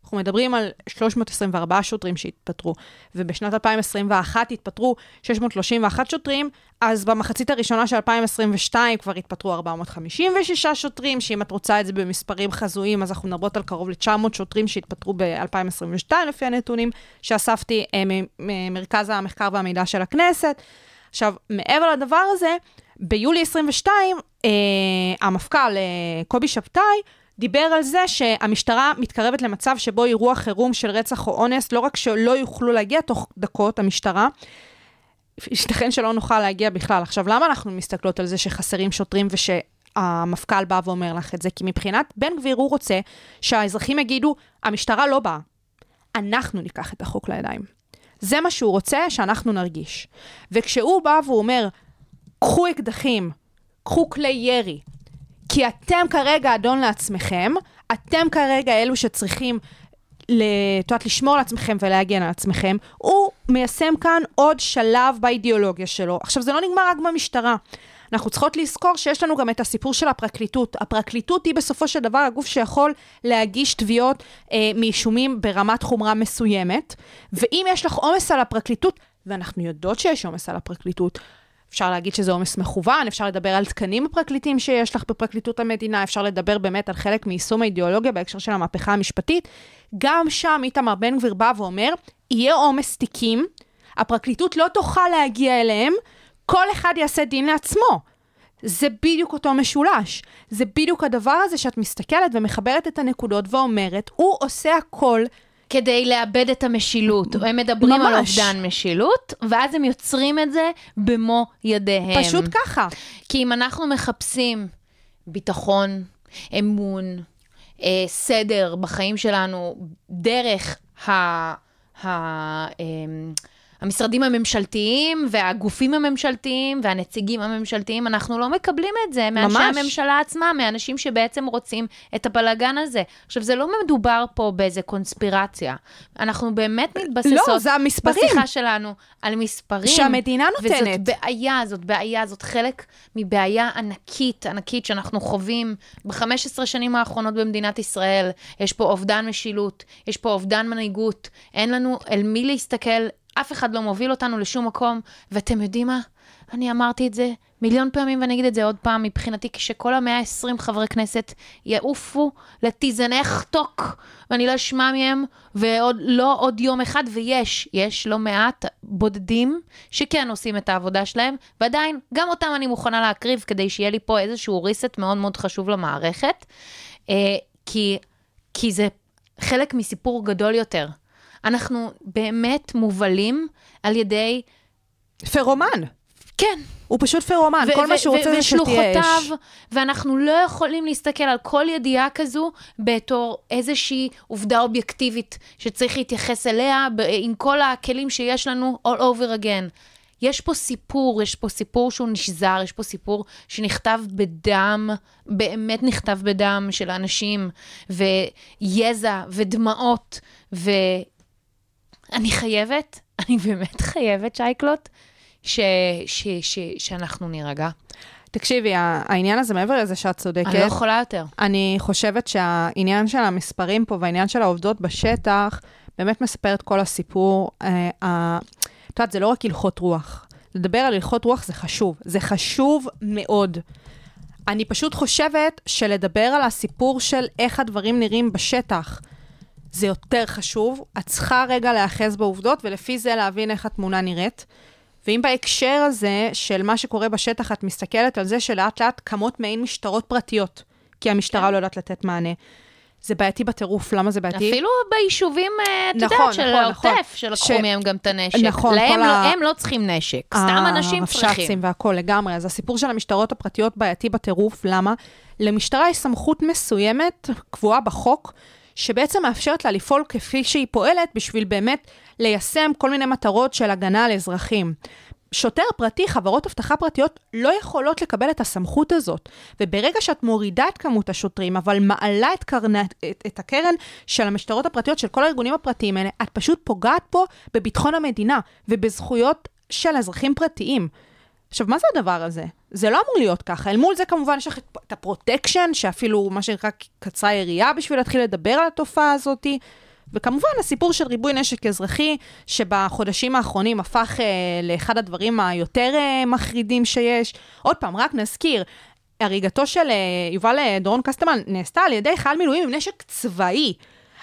אנחנו מדברים על 324 שוטרים שהתפטרו, ובשנת 2021 התפטרו 631 שוטרים, אז במחצית הראשונה של 2022 כבר התפטרו 456 שוטרים, שאם את רוצה את זה במספרים חזויים, אז אנחנו מדברות על קרוב ל-900 שוטרים שהתפטרו ב-2022, לפי הנתונים שאספתי אה, ממרכז המחקר והמידע של הכנסת. עכשיו, מעבר לדבר הזה, ביולי 22, אה, המפכ"ל אה, קובי שבתאי דיבר על זה שהמשטרה מתקרבת למצב שבו אירוע חירום של רצח או אונס, לא רק שלא יוכלו להגיע תוך דקות, המשטרה, ייתכן שלא נוכל להגיע בכלל. עכשיו, למה אנחנו מסתכלות על זה שחסרים שוטרים ושהמפכ"ל בא ואומר לך את זה? כי מבחינת בן גביר הוא רוצה שהאזרחים יגידו, המשטרה לא באה, אנחנו ניקח את החוק לידיים. זה מה שהוא רוצה שאנחנו נרגיש. וכשהוא בא והוא אומר, קחו אקדחים, קחו כלי ירי, כי אתם כרגע אדון לעצמכם, אתם כרגע אלו שצריכים את יודעת, לשמור על עצמכם ולהגן על עצמכם, הוא מיישם כאן עוד שלב באידיאולוגיה שלו. עכשיו, זה לא נגמר רק במשטרה. אנחנו צריכות לזכור שיש לנו גם את הסיפור של הפרקליטות. הפרקליטות היא בסופו של דבר הגוף שיכול להגיש תביעות אה, מאישומים ברמת חומרה מסוימת, ואם יש לך עומס על הפרקליטות, ואנחנו יודעות שיש עומס על הפרקליטות, אפשר להגיד שזה עומס מכוון, אפשר לדבר על תקנים הפרקליטים שיש לך בפרקליטות המדינה, אפשר לדבר באמת על חלק מיישום האידיאולוגיה בהקשר של המהפכה המשפטית. גם שם איתמר בן גביר בא ואומר, יהיה עומס תיקים, הפרקליטות לא תוכל להגיע אליהם, כל אחד יעשה דין לעצמו. זה בדיוק אותו משולש. זה בדיוק הדבר הזה שאת מסתכלת ומחברת את הנקודות ואומרת, הוא עושה הכל כדי לאבד את המשילות. הם מדברים ממש. על אובדן משילות, ואז הם יוצרים את זה במו ידיהם. פשוט ככה. כי אם אנחנו מחפשים ביטחון, אמון, אה, סדר בחיים שלנו, דרך ה... ה אה, המשרדים הממשלתיים והגופים הממשלתיים והנציגים הממשלתיים, אנחנו לא מקבלים את זה מאנשי ממש. הממשלה עצמם, מאנשים שבעצם רוצים את הבלגן הזה. עכשיו, זה לא מדובר פה באיזה קונספירציה. אנחנו באמת מתבססות לא, זה המספרים. בשיחה שלנו על מספרים. שהמדינה נותנת. וזאת בעיה, זאת בעיה, זאת חלק מבעיה ענקית, ענקית שאנחנו חווים ב-15 שנים האחרונות במדינת ישראל. יש פה אובדן משילות, יש פה אובדן מנהיגות, אין לנו אל מי להסתכל. אף אחד לא מוביל אותנו לשום מקום, ואתם יודעים מה? אני אמרתי את זה מיליון פעמים ואני אגיד את זה עוד פעם, מבחינתי, כשכל המאה ה-20 חברי כנסת יעופו לטיזנך טוק, ואני לא אשמע מהם, ועוד לא עוד יום אחד, ויש, יש לא מעט בודדים שכן עושים את העבודה שלהם, ועדיין, גם אותם אני מוכנה להקריב כדי שיהיה לי פה איזשהו ריסט מאוד מאוד חשוב למערכת, אה, כי, כי זה חלק מסיפור גדול יותר. אנחנו באמת מובלים על ידי... פרומן. כן. הוא פשוט פרומן, כל מה שהוא רוצה זה שתהיה אש. ואנחנו לא יכולים להסתכל על כל ידיעה כזו בתור איזושהי עובדה אובייקטיבית שצריך להתייחס אליה עם כל הכלים שיש לנו all over again. יש פה סיפור, יש פה סיפור שהוא נשזר, יש פה סיפור שנכתב בדם, באמת נכתב בדם של אנשים, ויזע ודמעות, ואני חייבת, אני באמת חייבת, שייקלוט, ש... ש... ש... שאנחנו נירגע. תקשיבי, העניין הזה, מעבר לזה שאת צודקת, אני לא יכולה יותר. אני חושבת שהעניין של המספרים פה והעניין של העובדות בשטח, באמת מספר את כל הסיפור. אה, את יודעת, זה לא רק הלכות רוח. לדבר על הלכות רוח זה חשוב. זה חשוב מאוד. אני פשוט חושבת שלדבר על הסיפור של איך הדברים נראים בשטח, זה יותר חשוב. את צריכה רגע להיאחז בעובדות, ולפי זה להבין איך התמונה נראית. ואם בהקשר הזה של מה שקורה בשטח, את מסתכלת על זה שלאט לאט קמות מעין משטרות פרטיות, כי המשטרה לא יודעת לתת מענה. זה בעייתי בטירוף, למה זה בעייתי? אפילו ביישובים, אה, את נכון, יודעת, של נכון, נכון. העוטף, שלקחו ש- מהם גם את הנשק. נכון, להם כל לא- ה- הם לא צריכים נשק, סתם אנשים צריכים. הרבש"צים והכול, לגמרי. אז הסיפור של המשטרות הפרטיות בעייתי בטירוף, למה? למשטרה יש סמכות מסוימת, קבועה בחוק, שבעצם מאפשרת לה לפעול כפי שהיא פועלת, בשביל באמת ליישם כל מיני מטרות של הגנה על אזרחים. שוטר פרטי, חברות אבטחה פרטיות, לא יכולות לקבל את הסמכות הזאת. וברגע שאת מורידה את כמות השוטרים, אבל מעלה את, קרנה, את, את הקרן של המשטרות הפרטיות, של כל הארגונים הפרטיים האלה, את פשוט פוגעת פה בביטחון המדינה ובזכויות של אזרחים פרטיים. עכשיו, מה זה הדבר הזה? זה לא אמור להיות ככה. אל מול זה כמובן יש לך את- הפרוטקשן, שאפילו מה שנקרא קצרה היריעה בשביל להתחיל לדבר על התופעה הזאת. וכמובן, הסיפור של ריבוי נשק אזרחי, שבחודשים האחרונים הפך אה, לאחד הדברים היותר אה, מחרידים שיש. עוד פעם, רק נזכיר, הריגתו של אה, יובל אה, דורון קסטלמן נעשתה על ידי חייל מילואים עם נשק צבאי.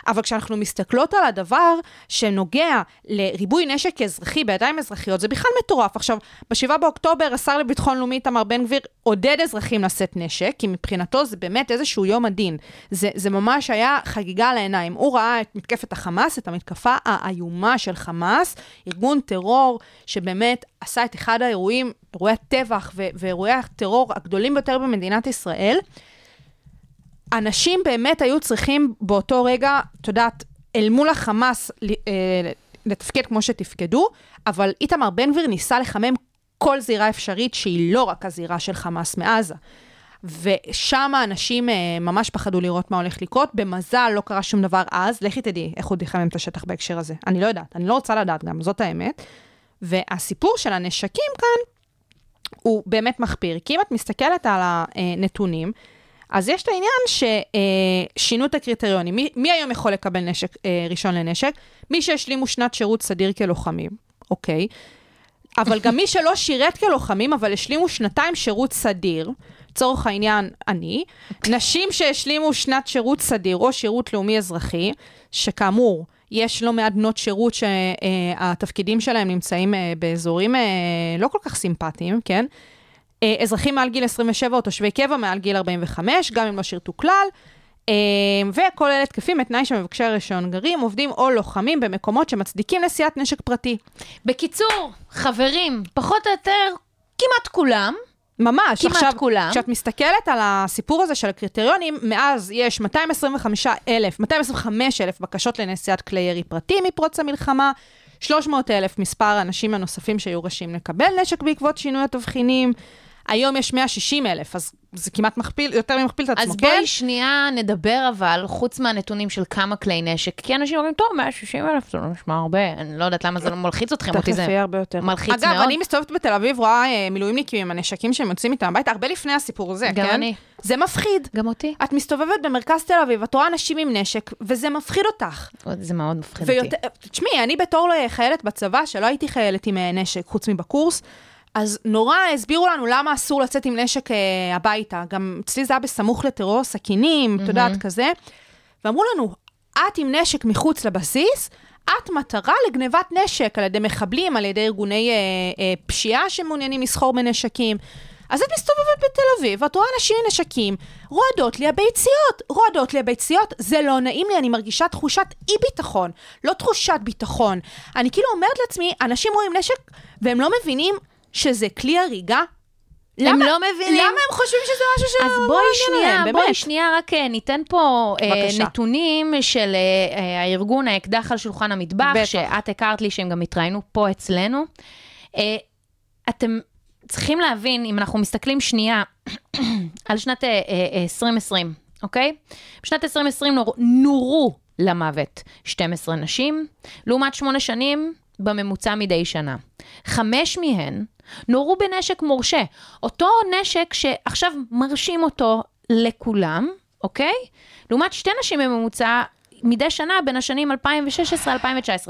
אבל כשאנחנו מסתכלות על הדבר שנוגע לריבוי נשק אזרחי בידיים אזרחיות, זה בכלל מטורף. עכשיו, ב-7 באוקטובר השר לביטחון לאומי איתמר בן גביר עודד אזרחים לשאת נשק, כי מבחינתו זה באמת איזשהו יום הדין. זה, זה ממש היה חגיגה על העיניים. הוא ראה את מתקפת החמאס, את המתקפה האיומה של חמאס, ארגון טרור שבאמת עשה את אחד האירועים, אירועי הטבח ואירועי הטרור הגדולים ביותר במדינת ישראל. אנשים באמת היו צריכים באותו רגע, את יודעת, אל מול החמאס אה, לתפקד כמו שתפקדו, אבל איתמר בן גביר ניסה לחמם כל זירה אפשרית שהיא לא רק הזירה של חמאס מעזה. ושם אנשים אה, ממש פחדו לראות מה הולך לקרות. במזל לא קרה שום דבר אז, לכי תדעי איך הוא יחמם את השטח בהקשר הזה. אני לא יודעת, אני לא רוצה לדעת גם, זאת האמת. והסיפור של הנשקים כאן הוא באמת מחפיר. כי אם את מסתכלת על הנתונים, אז יש את העניין ששינו את הקריטריונים. מי, מי היום יכול לקבל נשק אה, ראשון לנשק? מי שהשלימו שנת שירות סדיר כלוחמים, אוקיי. אבל גם מי שלא שירת כלוחמים, אבל השלימו שנתיים שירות סדיר, לצורך העניין, אני, נשים שהשלימו שנת שירות סדיר או שירות לאומי אזרחי, שכאמור, יש לא מעט בנות שירות שהתפקידים שלהם נמצאים אה, באזורים אה, לא כל כך סימפטיים, כן? אה, אזרחים מעל גיל 27 או תושבי קבע מעל גיל 45, גם אם לא שירתו כלל. אה, וכל אלה תקפים בתנאי שמבקשי הרישיון גרים, עובדים או לוחמים במקומות שמצדיקים נשיאת נשק פרטי. בקיצור, חברים, פחות או יותר, כמעט כולם, ממש. כמעט עכשיו, כולם. כשאת מסתכלת על הסיפור הזה של הקריטריונים, מאז יש 225 אלף, 225 אלף בקשות לנשיאת כלי ירי פרטי מפרוץ המלחמה, 300 אלף מספר האנשים הנוספים שהיו רשאים לקבל נשק בעקבות שינוי התבחינים. היום יש 160 אלף, אז זה כמעט מכפיל, יותר ממכפיל את עצמו, אז כן? בואי שנייה נדבר אבל, חוץ מהנתונים של כמה כלי נשק, כי אנשים אומרים, טוב, 160 אלף זה לא נשמע הרבה, אני לא יודעת למה זה לא מלחיץ אתכם, אותי זה יהיה הרבה יותר. מלחיץ אגב, מאוד. אני מסתובבת בתל אביב, רואה אה, מילואימניקים עם הנשקים שהם יוצאים איתם הביתה, הרבה לפני הסיפור הזה, גם כן? אני. זה מפחיד. גם אותי. את מסתובבת במרכז תל אביב, את רואה אנשים עם נשק, וזה מפחיד אותך. זה מאוד מפחיד אותי. ויותר, תשמעי, אני בתור חיילת בצבא, שלא הייתי חיילת עם אה, נשק, חוץ מבקורס, אז נורא הסבירו לנו למה אסור לצאת עם נשק אה, הביתה. גם אצלי זה היה בסמוך לטרור סכינים, את יודעת, כזה. ואמרו לנו, את עם נשק מחוץ לבסיס, את מטרה לגנבת נשק על ידי מחבלים, על ידי ארגוני אה, אה, פשיעה שמעוניינים לסחור בנשקים. אז את מסתובבת בתל אביב, ואת רואה אנשים עם נשקים, רועדות לי הביציות, רועדות לי הביציות, זה לא נעים לי, אני מרגישה תחושת אי-ביטחון, לא תחושת ביטחון. אני כאילו אומרת לעצמי, אנשים רואים נשק והם לא מבינים שזה כלי הריגה? הם למה- לא מבינים. למה הם חושבים שזה משהו ש... אז בואי שנייה, בואי שנייה רק אה, ניתן פה אה, בבקשה. נתונים של אה, אה, הארגון האקדח על שולחן המטבח, בטח. שאת הכרת לי שהם גם התראיינו פה אצלנו. אה, אתם צריכים להבין, אם אנחנו מסתכלים שנייה על שנת אה, אה, 2020, אוקיי? בשנת 2020 נור, נורו למוות 12 נשים, לעומת 8 שנים בממוצע מדי שנה. חמש מהן נורו בנשק מורשה. אותו נשק שעכשיו מרשים אותו לכולם, אוקיי? לעומת שתי נשים בממוצע מדי שנה בין השנים 2016-2019.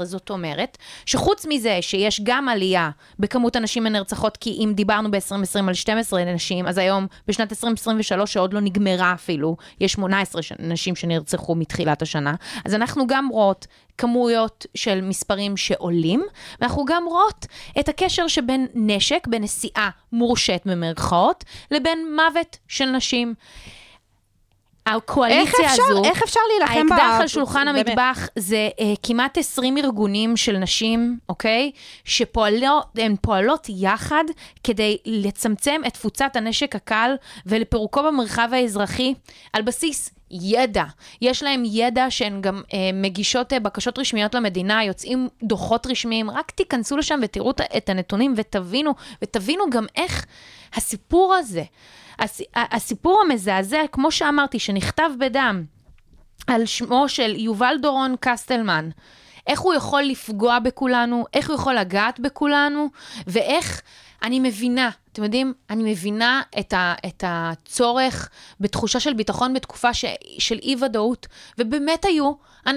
זאת אומרת, שחוץ מזה שיש גם עלייה בכמות הנשים הנרצחות, כי אם דיברנו ב-2020 על 12 נשים, אז היום, בשנת 2023, שעוד לא נגמרה אפילו, יש 18 נשים שנרצחו מתחילת השנה. אז אנחנו גם רואות כמויות של מספרים שעולים, ואנחנו גם רואות את הקשר שבין נשק, בין נסיעה מורשית במרכאות, לבין מוות של נשים. הקואליציה איך אפשר, הזו, איך אפשר להילחם ב... האקדח על שולחן באמת. המטבח זה uh, כמעט 20 ארגונים של נשים, אוקיי? שהן פועלות יחד כדי לצמצם את תפוצת הנשק הקל ולפירוקו במרחב האזרחי על בסיס ידע. יש להם ידע שהן גם uh, מגישות uh, בקשות רשמיות למדינה, יוצאים דוחות רשמיים, רק תיכנסו לשם ותראו את הנתונים ותבינו, ותבינו גם איך הסיפור הזה, הס, הסיפור המזעזע, כמו שאמרתי, שנכתב בדם, על שמו של יובל דורון קסטלמן. איך הוא יכול לפגוע בכולנו, איך הוא יכול לגעת בכולנו, ואיך אני מבינה, אתם יודעים, אני מבינה את, ה, את הצורך בתחושה של ביטחון בתקופה ש, של אי-ודאות, ובאמת היו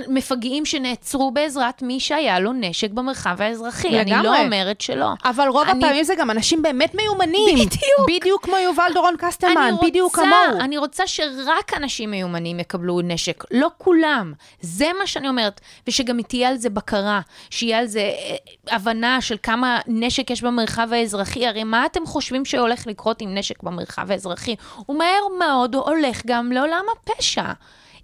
מפגעים שנעצרו בעזרת מי שהיה לו נשק במרחב האזרחי. אני לגמרי. לא אומרת שלא. אבל רוב אני- הפעמים זה גם אנשים באמת מיומנים. בדיוק. בדיוק כמו יובל דורון קסטלמן, אני רוצה, בדיוק כמוהו. אני רוצה שרק אנשים מיומנים יקבלו נשק, לא כולם. זה מה שאני אומרת, ושגם תהיה על זה בקרה, שיהיה על זה אה, הבנה של כמה נשק יש במרחב האזרחי. הרי מה אתם חושבים שהולך לקרות עם נשק במרחב האזרחי? הוא מהר מאוד הולך גם לעולם הפשע.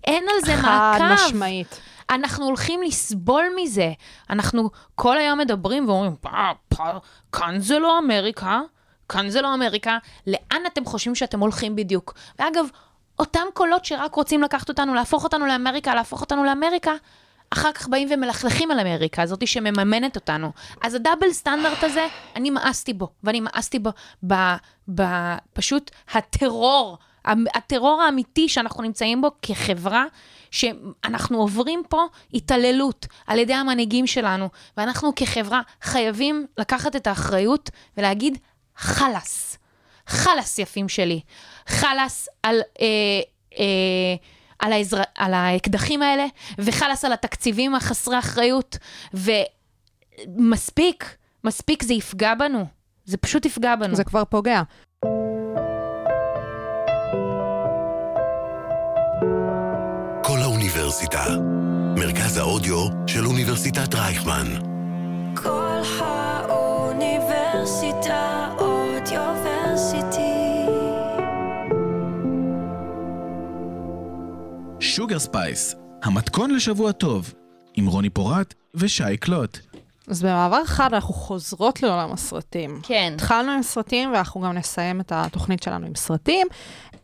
אין על זה חד מעקב. משמעית. אנחנו הולכים לסבול מזה. אנחנו כל היום מדברים ואומרים, "פה, פה, כאן זה לא אמריקה, כאן זה לא אמריקה, לאן אתם חושבים שאתם הולכים בדיוק? ואגב, אותם קולות שרק רוצים לקחת אותנו, להפוך אותנו לאמריקה, להפוך אותנו לאמריקה, אחר כך באים ומלכלכים על אמריקה, זאתי שמממנת אותנו. אז הדאבל סטנדרט הזה, אני מאסתי בו, ואני מאסתי בו, ב, ב, פשוט הטרור, הטרור האמיתי שאנחנו נמצאים בו כחברה, שאנחנו עוברים פה התעללות על ידי המנהיגים שלנו, ואנחנו כחברה חייבים לקחת את האחריות ולהגיד, חלאס, חלאס יפים שלי, חלאס על... אה, אה, על, האזר... על האקדחים האלה, וחלאס על התקציבים החסרי אחריות, ומספיק, מספיק, זה יפגע בנו. זה פשוט יפגע בנו. זה כבר פוגע. האוניברסיטה. מרכז האודיו של אוניברסיטת רייכמן. כל האוניברסיטה אודיוורסיטי. Sugar Spice, המתכון לשבוע טוב, עם רוני פורט ושי קלוט. אז במעבר חד אנחנו חוזרות לעולם הסרטים. כן. התחלנו עם סרטים, ואנחנו גם נסיים את התוכנית שלנו עם סרטים.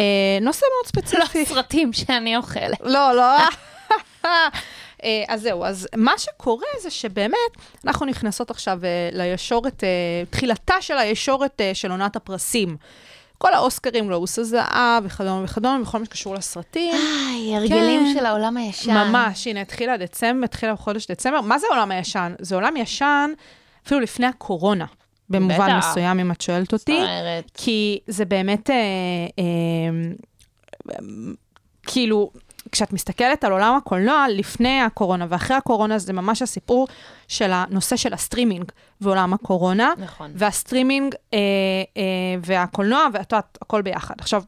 אה, נושא מאוד לא ספציפי. סרטים שאני אוכלת. לא, לא. אה, אז זהו, אז מה שקורה זה שבאמת, אנחנו נכנסות עכשיו אה, לישורת, אה, תחילתה של הישורת של עונת הפרסים. כל האוסקרים, גלובוס הזהב וכדומה וכדומה, וכל מה שקשור לסרטים. איי, הרגלים כן. של העולם הישן. ממש, הנה, התחילה דצמבר, התחילה בחודש דצמבר. מה זה העולם הישן? זה עולם ישן אפילו לפני הקורונה, במובן בטח. מסוים, אם את שואלת אותי. אומרת, כי זה באמת, אה, אה, כאילו, כשאת מסתכלת על עולם הקולנוע לפני הקורונה ואחרי הקורונה, זה ממש הסיפור של הנושא של הסטרימינג ועולם הקורונה. נכון. והסטרימינג אה, אה, והקולנוע, ואת יודעת, הכל ביחד. עכשיו,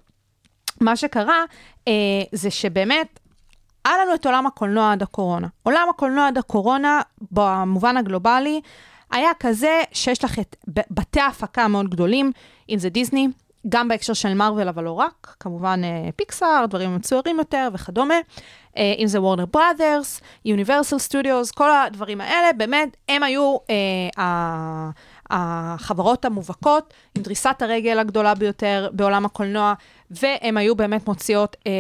מה שקרה אה, זה שבאמת, היה לנו את עולם הקולנוע עד הקורונה. עולם הקולנוע עד הקורונה, במובן הגלובלי, היה כזה שיש לך את בתי ההפקה המאוד גדולים, אם זה דיסני, גם בהקשר של מארוול, אבל לא רק, כמובן אה, פיקסאר, דברים מצוירים יותר וכדומה, אה, אם זה Warner Brothers, Universal Studios, כל הדברים האלה, באמת, הם היו אה, החברות המובהקות עם דריסת הרגל הגדולה ביותר בעולם הקולנוע, והם היו באמת מוציאות, אה,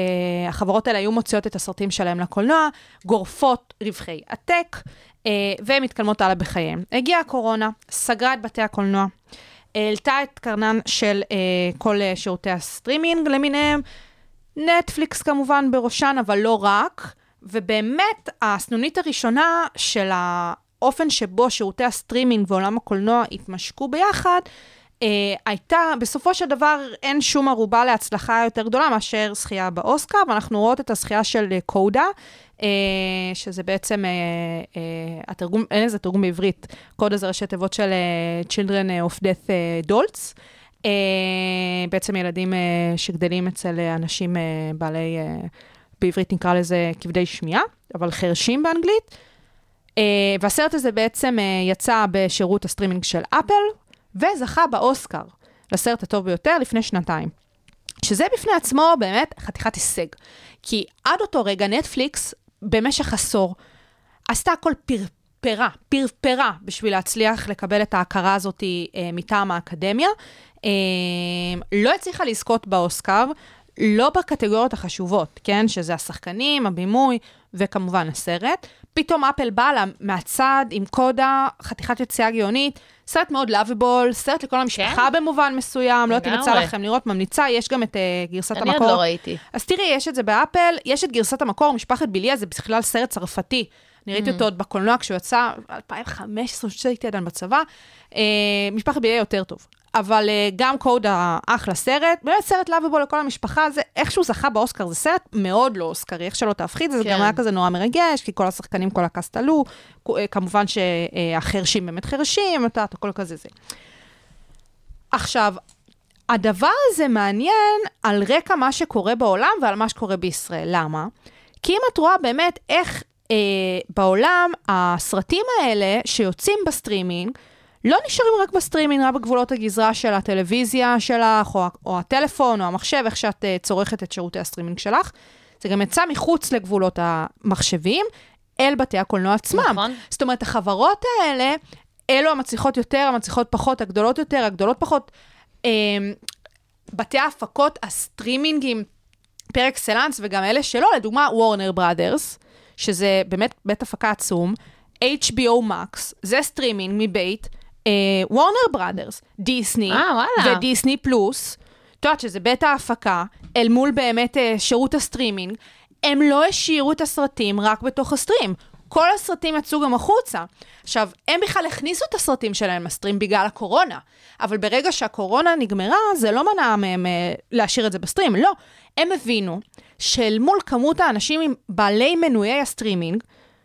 החברות האלה היו מוציאות את הסרטים שלהם לקולנוע, גורפות רווחי עתק, אה, והן מתקדמות הלאה בחייהם. הגיעה הקורונה, סגרה את בתי הקולנוע. העלתה את קרנן של אה, כל אה, שירותי הסטרימינג למיניהם, נטפליקס כמובן בראשן, אבל לא רק, ובאמת הסנונית הראשונה של האופן שבו שירותי הסטרימינג ועולם הקולנוע התמשקו ביחד, הייתה, בסופו של דבר אין שום ערובה להצלחה יותר גדולה מאשר זכייה באוסקר, ואנחנו רואות את הזכייה של אה, CODA, אה, שזה בעצם, אה, אה, התרגום, אין לזה תרגום בעברית, CODA זה ראשי תיבות של אה, Children of Deaf אה, Adults. אה, בעצם ילדים אה, שגדלים אצל אה, אנשים אה, בעלי, אה, בעברית נקרא לזה כבדי שמיעה, אבל חרשים באנגלית. אה, והסרט הזה בעצם אה, יצא בשירות הסטרימינג של אפל, וזכה באוסקר לסרט הטוב ביותר לפני שנתיים. שזה בפני עצמו באמת חתיכת הישג. כי עד אותו רגע נטפליקס, במשך עשור, עשתה הכל פרפרה, פרפרה בשביל להצליח לקבל את ההכרה הזאת אה, מטעם האקדמיה. אה, לא הצליחה לזכות באוסקר, לא בקטגוריות החשובות, כן? שזה השחקנים, הבימוי וכמובן הסרט. פתאום אפל באה לה מהצד עם קודה, חתיכת יציאה גאונית, סרט מאוד לאביבול, סרט לכל המשפחה כן? במובן מסוים, לא יודעת אם יצא. לכם לראות, ממליצה, יש גם את uh, גרסת אני המקור. עוד לא ראיתי. אז תראי, יש את זה באפל, יש את גרסת המקור, משפחת ביליה, זה בכלל סרט צרפתי. אני ראיתי אותו עוד בקולנוע כשהוא יצא, 2015, כשהייתי עדיין בצבא. אה, משפחת ביליה יותר טוב. אבל אה, גם קודה, אחלה סרט, באמת סרט לאביבול לכל המשפחה, זה איכשהו זכה באוסקר, זה סרט מאוד לא אוסקרי, איך שלא תהפכי את זה, זה כן. גם היה כזה נורא מרגש, כי כל השחקנים, כל הקאסט עלו, אה, כמובן שהחרשים באמת חרשים, את יודעת, הכל כזה זה. עכשיו, הדבר הזה מעניין על רקע מה שקורה בעולם ועל מה שקורה בישראל. למה? כי אם את רואה באמת איך אה, בעולם הסרטים האלה שיוצאים בסטרימינג, לא נשארים רק בסטרימינג, רק בגבולות הגזרה של הטלוויזיה שלך, או, או הטלפון, או המחשב, איך שאת אה, צורכת את שירותי הסטרימינג שלך. זה גם יצא מחוץ לגבולות המחשבים, אל בתי הקולנוע עצמם. נכון. זאת אומרת, החברות האלה, אלו המצליחות יותר, המצליחות פחות, הגדולות יותר, הגדולות פחות. אה, בתי ההפקות, הסטרימינגים פר אקסלנס, וגם אלה שלא, לדוגמה, Warner Brothers, שזה באמת בית הפקה עצום, HBO Max, זה סטרימינג מבית, Warner Brothers, דיסני, אה. ודיסני פלוס, את יודעת שזה בית ההפקה, אל מול באמת אה, שירות הסטרימינג, הם לא השאירו את הסרטים רק בתוך ה stream. כל הסרטים יצאו גם החוצה. עכשיו, הם בכלל הכניסו את הסרטים שלהם ל stream בגלל הקורונה, אבל ברגע שהקורונה נגמרה, זה לא מנע מהם אה, להשאיר את זה ב stream, לא. הם הבינו שאל מול כמות האנשים עם בעלי מנויי הסטרימינג,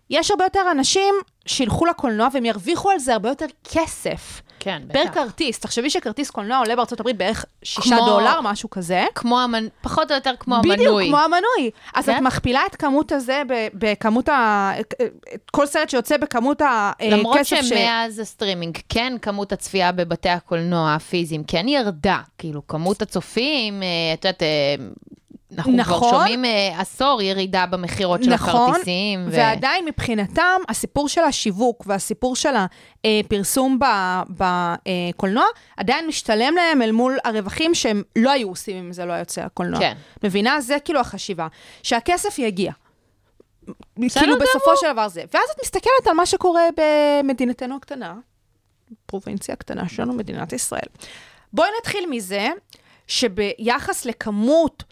יש הרבה יותר אנשים שילכו לקולנוע והם ירוויחו על זה הרבה יותר כסף. כן, פר בטח. כרטיס, תחשבי שכרטיס קולנוע עולה בארצות הברית בערך 6 כמו- דולר, משהו כזה. כמו המנ... פחות או יותר כמו בדיוק, המנוי. כמו המנוי. אז כן. את מכפילה את כמות הזה בכמות ה... כל סרט שיוצא בכמות הכסף למרות ש... שמאז הסטרימינג, כן, כמות הצפייה בבתי הקולנוע הפיזיים כן ירדה. כאילו, כמות הצופים, אה, את יודעת, אנחנו כבר נכון. שומעים אה, עשור ירידה במכירות של נכון, הכרטיסים. ו- ועדיין מבחינתם, הסיפור של השיווק והסיפור של הפרסום בקולנוע, עדיין משתלם להם אל מול הרווחים שהם לא היו עושים אם זה לא היה יוצא הקולנוע. כן. מבינה? זה כאילו החשיבה. שהכסף יגיע. כאילו. בסופו של דבר זה. ואז את מסתכלת על מה שקורה במדינתנו הקטנה, פרובינציה הקטנה שלנו, מדינת ישראל. בואי נתחיל מזה שביחס לכמות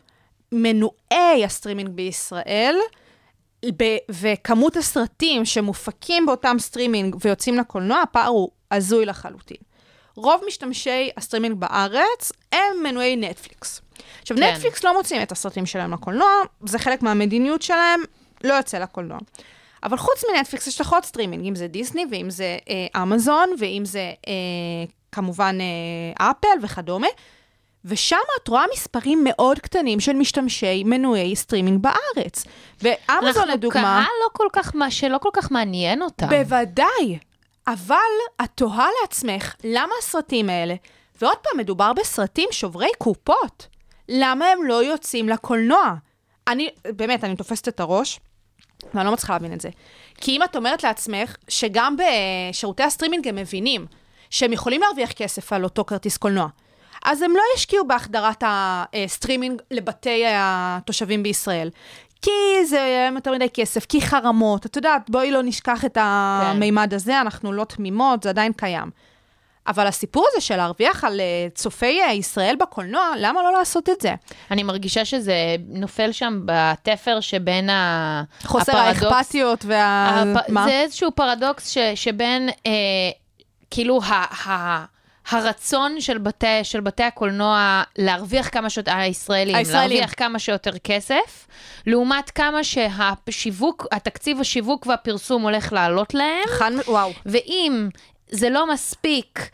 מנויי הסטרימינג בישראל, וכמות הסרטים שמופקים באותם סטרימינג ויוצאים לקולנוע, הפער הוא הזוי לחלוטין. רוב משתמשי הסטרימינג בארץ הם מנויי נטפליקס. עכשיו, כן. נטפליקס לא מוציאים את הסרטים שלהם לקולנוע, זה חלק מהמדיניות שלהם, לא יוצא לקולנוע. אבל חוץ מנטפליקס יש לך עוד סטרימינג, אם זה דיסני, ואם זה אה, אמזון, ואם זה אה, כמובן אה, אפל וכדומה. ושם את רואה מספרים מאוד קטנים של משתמשי מנויי סטרימינג בארץ. ואמזון אנחנו לדוגמה... קהל לא כל כך, מה- שלא כל כך מעניין אותם. בוודאי. אבל את תוהה לעצמך, למה הסרטים האלה, ועוד פעם, מדובר בסרטים שוברי קופות, למה הם לא יוצאים לקולנוע? אני, באמת, אני תופסת את הראש, ואני לא מצליחה להבין את זה. כי אם את אומרת לעצמך, שגם בשירותי הסטרימינג הם מבינים שהם יכולים להרוויח כסף על אותו כרטיס קולנוע, אז הם לא ישקיעו בהחדרת הסטרימינג לבתי התושבים בישראל. כי זה יותר מדי כסף, כי חרמות, את יודעת, בואי לא נשכח את המימד הזה, אנחנו לא תמימות, זה עדיין קיים. אבל הסיפור הזה של להרוויח על אה, צופי אה, ישראל בקולנוע, למה לא לעשות את זה? אני מרגישה שזה נופל שם בתפר שבין ה... חוסר הפרדוקס- האכפתיות וה... הפ... מה? זה איזשהו פרדוקס ש... שבין, אה, כאילו, ה... ה... הרצון של בתי, של בתי הקולנוע להרוויח כמה שיותר, הישראלים, הישראלים. להרוויח כמה שיותר כסף, לעומת כמה שהשיווק, התקציב השיווק והפרסום הולך לעלות להם, חד... וואו. ואם זה לא מספיק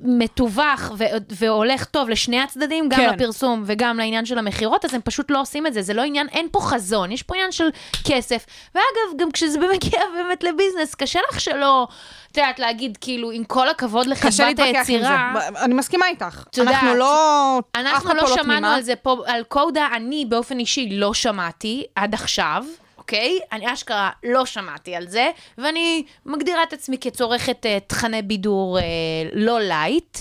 מתווך ו- והולך טוב לשני הצדדים, גם כן. לפרסום וגם לעניין של המכירות, אז הם פשוט לא עושים את זה. זה לא עניין, אין פה חזון, יש פה עניין של כסף. ואגב, גם כשזה מגיע באמת לביזנס, קשה לך שלא, את יודעת, להגיד, כאילו, עם כל הכבוד לחברת היצירה, זה. אני מסכימה איתך. יודעת, אנחנו לא... אנחנו לא פה שמענו תמימה. על זה פה, על קודה, אני באופן אישי לא שמעתי עד עכשיו. אוקיי? אני אשכרה לא שמעתי על זה, ואני מגדירה את עצמי כצורכת אה, תכני בידור אה, לא light.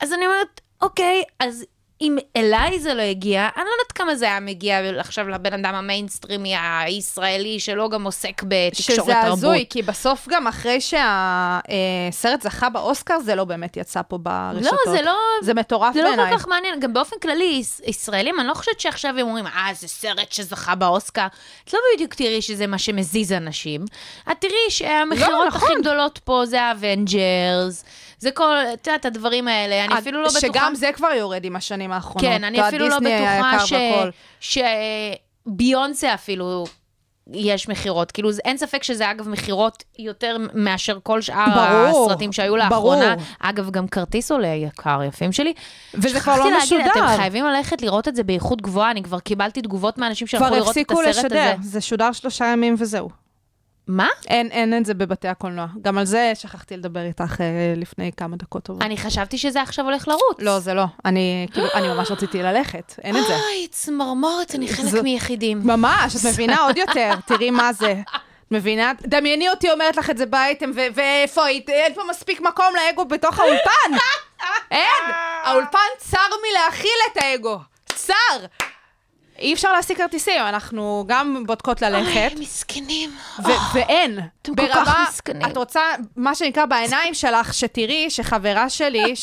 אז אני אומרת, אוקיי, אז אם אליי זה לא הגיע, אני לא יודעת כמה זה היה מגיע עכשיו לבן אדם המיינסטרימי הישראלי, שלא גם עוסק בתקשורת שזה תרבות. הזוי, כי בסוף גם אחרי שהסרט זכה באוסקר, זה לא באמת יצא פה ברשתות. לא, זה לא... זה מטורף זה לא בעיניי. כל כך מעניין, גם באופן כללי, יש- ישראלים, אני לא חושבת שעכשיו הם אומרים, אה, זה סרט שזכה באוסקר. את לא בדיוק תראי שזה מה שמזיז אנשים. את תראי שהמכירות נכון. הכי גדולות פה זה האבנג'רס, זה כל, את יודעת, הדברים האלה, אני אפילו לא בטוחה... שגם זה כבר יורד עם השנים האחרונות. כן, אני אפילו לא בטוחה ש... שביונסה אפילו... יש מכירות, כאילו אין ספק שזה אגב מכירות יותר מאשר כל שאר ברור, הסרטים שהיו לאחרונה. ברור. אגב, גם כרטיס עולה יקר, יפים שלי. וזה כבר לא שכחתי להגיד, משודר. אתם חייבים ללכת לראות את זה באיכות גבוהה, אני כבר קיבלתי תגובות מאנשים שהלכו כבר לראות את הפסיקו הסרט לשדר, הזה. זה שודר שלושה ימים וזהו. מה? אין, אין את זה בבתי הקולנוע. גם על זה שכחתי לדבר איתך אה, לפני כמה דקות טובות. אני חשבתי שזה עכשיו הולך לרוץ. לא, זה לא. אני, כאילו, אני ממש רציתי ללכת, אין את זה. אוי, צמרמורת, אני חלק מיחידים. ממש, את מבינה עוד יותר, תראי מה זה. את מבינה? דמייני אותי אומרת לך את זה באייטם, ואיפה היית? אין פה מספיק מקום לאגו בתוך האולפן. אין! האולפן צר מלהכיל את האגו. צר! אי אפשר להשיג כרטיסים, אנחנו גם בודקות ללכת. אוי, מסכנים. ואין. אתם כל כך מסכנים. את רוצה, מה שנקרא, בעיניים שלך, שתראי שחברה שלי,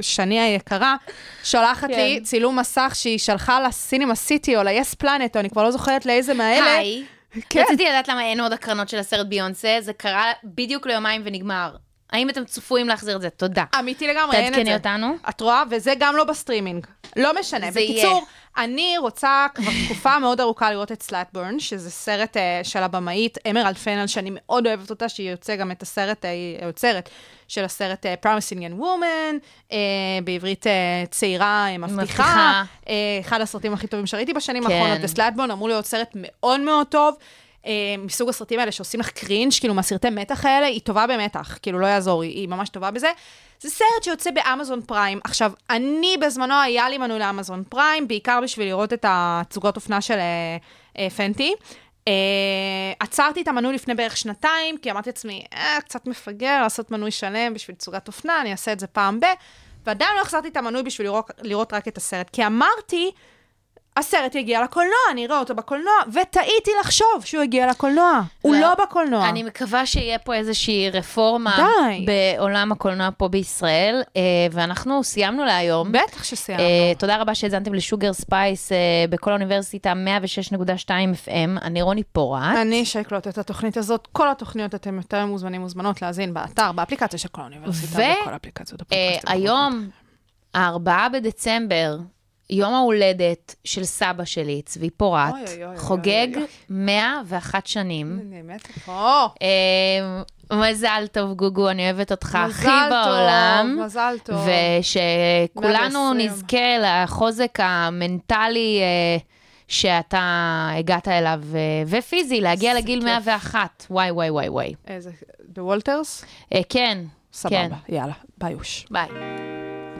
שני היקרה, שולחת כן. לי צילום מסך שהיא שלחה לסינימה סיטי או ל-yes planet, או אני כבר לא זוכרת לאיזה מהאלה. היי. כן. רציתי לדעת למה אין עוד הקרנות של הסרט ביונסה, זה קרה בדיוק ליומיים ונגמר. האם אתם צפויים להחזיר את זה? תודה. אמיתי לגמרי, אין את תעדכני זה. אותנו. את רואה? וזה גם לא בסטרימינג. לא משנה. זה בקיצור, אני רוצה כבר תקופה מאוד ארוכה לראות את Saltburn, שזה סרט אה, של הבמאית אמרלד פנל, שאני מאוד אוהבת אותה, שהיא יוצא גם את הסרט, אה, היא היוצרת של הסרט אה, Promising Young Woman, אה, בעברית אה, צעירה אה, מבטיחה. מבטיחה. אה, אחד הסרטים הכי טובים שראיתי בשנים כן. האחרונות, ו Saltburn אמור להיות סרט מאוד מאוד טוב. Uh, מסוג הסרטים האלה שעושים לך קרינג', כאילו מהסרטי מתח האלה, היא טובה במתח, כאילו לא יעזור, היא, היא ממש טובה בזה. זה סרט שיוצא באמזון פריים. עכשיו, אני בזמנו היה לי מנוי לאמזון פריים, בעיקר בשביל לראות את התצוגות אופנה של אה, אה, פנטי. אה, עצרתי את המנוי לפני בערך שנתיים, כי אמרתי לעצמי, אה, קצת מפגר לעשות מנוי שלם בשביל תצוגת אופנה, אני אעשה את זה פעם ב... ועדיין לא החזרתי את המנוי בשביל לראות, לראות רק את הסרט, כי אמרתי, הסרט יגיע לקולנוע, אני אראה אותו בקולנוע, וטעיתי לחשוב שהוא יגיע לקולנוע. הוא לא. בקולנוע. אני מקווה שיהיה פה איזושהי רפורמה די. בעולם הקולנוע פה בישראל, אה, ואנחנו סיימנו להיום. בטח שסיימנו. אה, תודה רבה שהאזנתם ל Sugar Spice אה, בקול האוניברסיטה 106.2 FM, אני רוני פורט. אני שייקלוט את התוכנית הזאת. כל התוכניות אתם יותר מוזמנים מוזמנות להאזין באתר, באפליקציה של קול האוניברסיטה, בכל אפליקציות אה, הפודקאסטים. היום, ה-4 בדצמבר, יום ההולדת של סבא שלי, צבי פורט, אוי, אוי, אוי, חוגג אוי, אוי. 101 שנים. באמת, או, אה, מזל טוב, גוגו, אני אוהבת אותך הכי מזל טוב, בעולם. מזל טוב. ושכולנו 120. נזכה לחוזק המנטלי אה, שאתה הגעת אליו, אה, ופיזי, להגיע לגיל כיף. 101. וואי, וואי, וואי, וואי. איזה, בוולטרס? אה, כן, סבבה, כן. יאללה, ביוש. ביי.